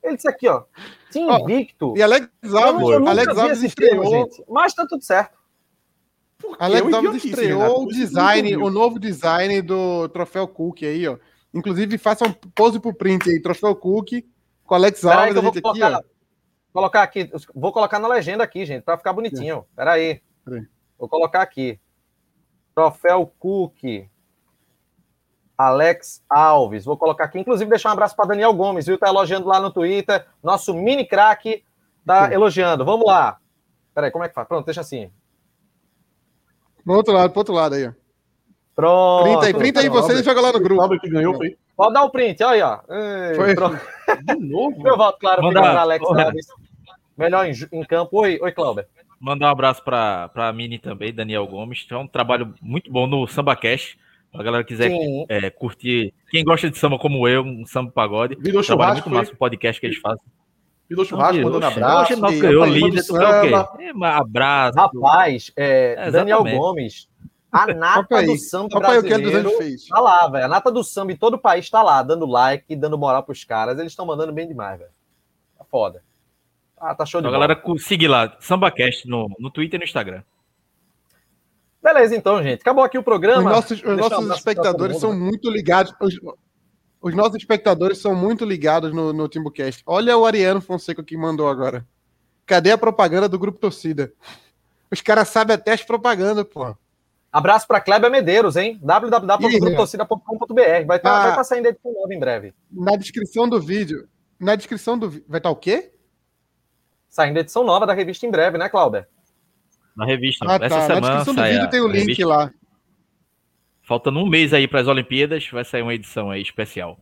Ele disse aqui, ó. Team Ó, Invicto. E Alex Alves, Alex Alves estreou. gente. Mas tá tudo certo. Alex É Alves estreou Renato, o que design, o novo design do Troféu Cook aí, ó. Inclusive, façam pose pro print aí, Troféu Cook, com Alex Alves, a vou gente aqui, colocar, ó. colocar aqui. Vou colocar na legenda aqui, gente, pra ficar bonitinho. Peraí. Peraí. Vou colocar aqui. Troféu Cook. Alex Alves. Vou colocar aqui. Inclusive, deixar um abraço para Daniel Gomes, viu? Tá elogiando lá no Twitter. Nosso mini craque tá elogiando. Vamos lá. Peraí, como é que faz? Pronto, deixa assim. Pro outro lado, pro outro lado aí, ó. Pronto. Printa aí, printa aí vocês e joga lá no grupo. Sabe que ganhou foi Pode dar o print, olha aí, ó. Ei, Foi. pronto. de novo. Eu volto, claro, Manda- para Alex Porra. Alves. Melhor em, em campo. Oi, oi, Cláudio. Mandar um abraço para a Mini também, Daniel Gomes. É um trabalho muito bom no Samba Cash. A galera quiser Sim. é, curtir. Quem gosta de samba como eu, um samba pagode. Virou Trabalho churrasco, muito massa o podcast que eles fazem. virou churrasco, Não, mandando abraço. oxe, não, e eu, apanhando líder, o quê? É, abraço. Rapaz, é, É, Daniel. Gomes, a nata aí. do samba dos brasileiro tá lá, velho. A nata do samba em todo o país tá lá, dando like, dando moral pros caras. Eles estão mandando bem demais, velho. Tá foda. Ah, tá show de Então, a bola. galera cu- seguir lá, SambaCast no, no Twitter e no Instagram. Beleza, então, gente. Acabou aqui o programa. Os nossos, os nossos espectadores são muito ligados. Os, os nossos espectadores são muito ligados no, no Timbucast. Olha o Ariano Fonseca que mandou agora. Cadê a propaganda do grupo torcida? Os caras sabem até as propagandas, pô. Abraço pra Kleber Medeiros, hein? Www.grupotorcida.com.br. Vai estar Ah. vai tá saindo edição nova em breve. Na descrição do vídeo. Na descrição do vídeo. Vai estar o quê? Saindo edição nova da revista em breve, né, Cláudio? Na revista. Ah, Essa tá. Na semana descrição do sai vídeo tem o link revista. lá. Faltando um mês aí para as Olimpíadas, vai sair uma edição aí especial.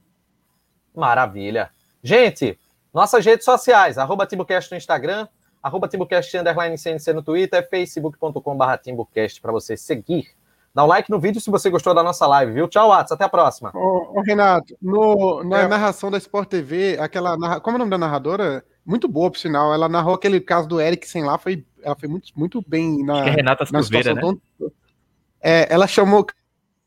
Maravilha. Gente, nossas redes sociais, arroba TimbuCast no Instagram, arroba TimbuCast underline CNC no Twitter, facebook.com.br TimbuCast para você seguir. Dá um like no vídeo se você gostou da nossa live, viu? Tchau, Watts, até a próxima. Ô, ô, Renato, no, na É. narração da Sport TV, aquela. Como é o nome da narradora? Muito boa, por sinal. Ela narrou aquele caso do Eriksen lá, foi, ela foi muito, muito bem na, Acho que é Renata na Silveira, né? tão- É, ela chamou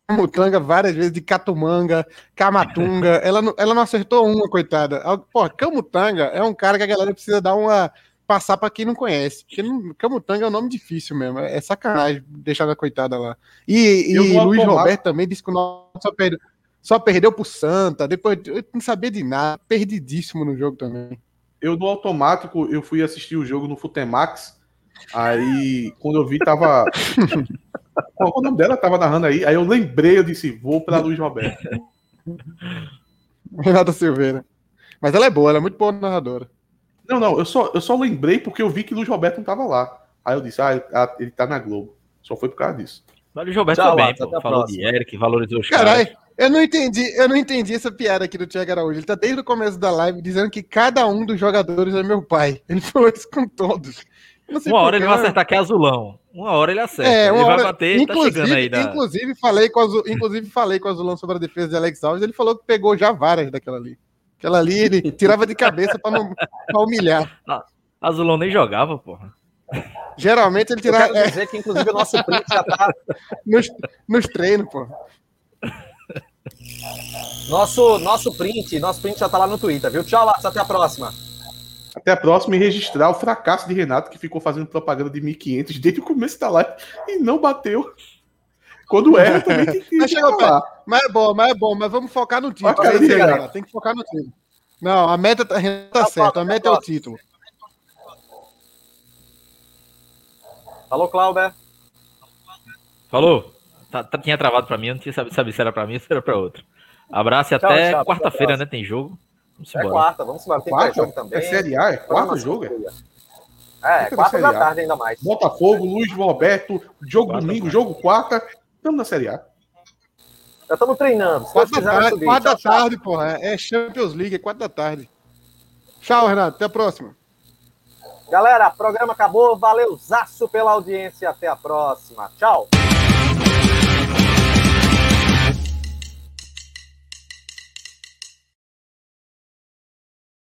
Camutanga várias vezes de Catumanga, Camatunga. ela, não, ela não acertou uma, coitada. Pô, Camutanga é um cara que a galera precisa dar uma. Passar pra quem não conhece. Porque não, Camutanga é um nome difícil mesmo. É sacanagem deixar a coitada lá. E, e Luiz Roberto também disse que o Náutico só perdeu, só perdeu pro Santa. Depois eu não sabia de nada. Perdidíssimo no jogo também. Eu, no automático, eu fui assistir o jogo no Futemax. Aí, quando eu vi, tava. Qual o nome dela? Tava narrando aí. Aí eu lembrei, eu disse, vou pra Luiz Roberto. Renata Silveira. Mas ela é boa, ela é muito boa narradora. Não, não, eu só, eu só lembrei porque eu vi que Luiz Roberto não tava lá. Aí eu disse, ah, ele- ah, ele tá na Globo. Só foi por causa disso. Mas o Gilberto Tchau, também, Watson, pô. Falou próxima. de Eric, valorizou os caras. Eu não entendi, eu não entendi essa piada aqui do Thiago Araújo. Ele tá desde o começo da live dizendo que cada um dos jogadores é meu pai. Ele falou isso com todos. Não Uma hora ele vai mas- acertar que é azulão. Uma hora ele acerta. É, uma ele hora- vai bater, tá chegando aí. Da... Inclusive, falei com o Azul, inclusive, falei com o Azulão sobre a defesa de Alex Alves. Ele falou que pegou já várias daquela ali. Aquela ali ele tirava de cabeça pra, não, pra humilhar. Azulão nem jogava, porra. Geralmente ele Eu tirava quero é, dizer que, inclusive, o nosso print já tá. nos, nos treinos, pô. Nosso, nosso print, nosso print já tá lá no Twitter, viu? Tchau, Watson, até a próxima. Até a próxima e registrar o fracasso de Renato, que ficou fazendo propaganda de 1.500 desde o começo da live e não bateu. Quando erra, também tem que Mas chegou. Mas é bom, mas é bom, mas vamos focar no título. Cara É galera. cara. Tem que focar no título. Não, a meta tá, tá certa, a meta é o título. Falou, Clauber. Falou? Tá, tá- tinha travado pra mim, eu não tinha sabido se era pra mim ou se era pra outro. Abraço e Tchau, até quarta-feira, né? Tem jogo. Vamos É embora. quarta, vamos embora. Tem Quarta? pré-jogo também. É Série A? É quarto jogo? É? É, na quatro da tarde ainda mais. Botafogo, Luiz Roberto, jogo Quarta, domingo, quarta. jogo quarta. Estamos na Série A. Já estamos treinando. Quatro da tarde, subir. quatro da tarde, porra. É Champions League, é quatro da tarde. Tchau, Renato. Até a próxima. Galera, programa acabou. Valeu, zaço pela audiência. Até a próxima. Tchau.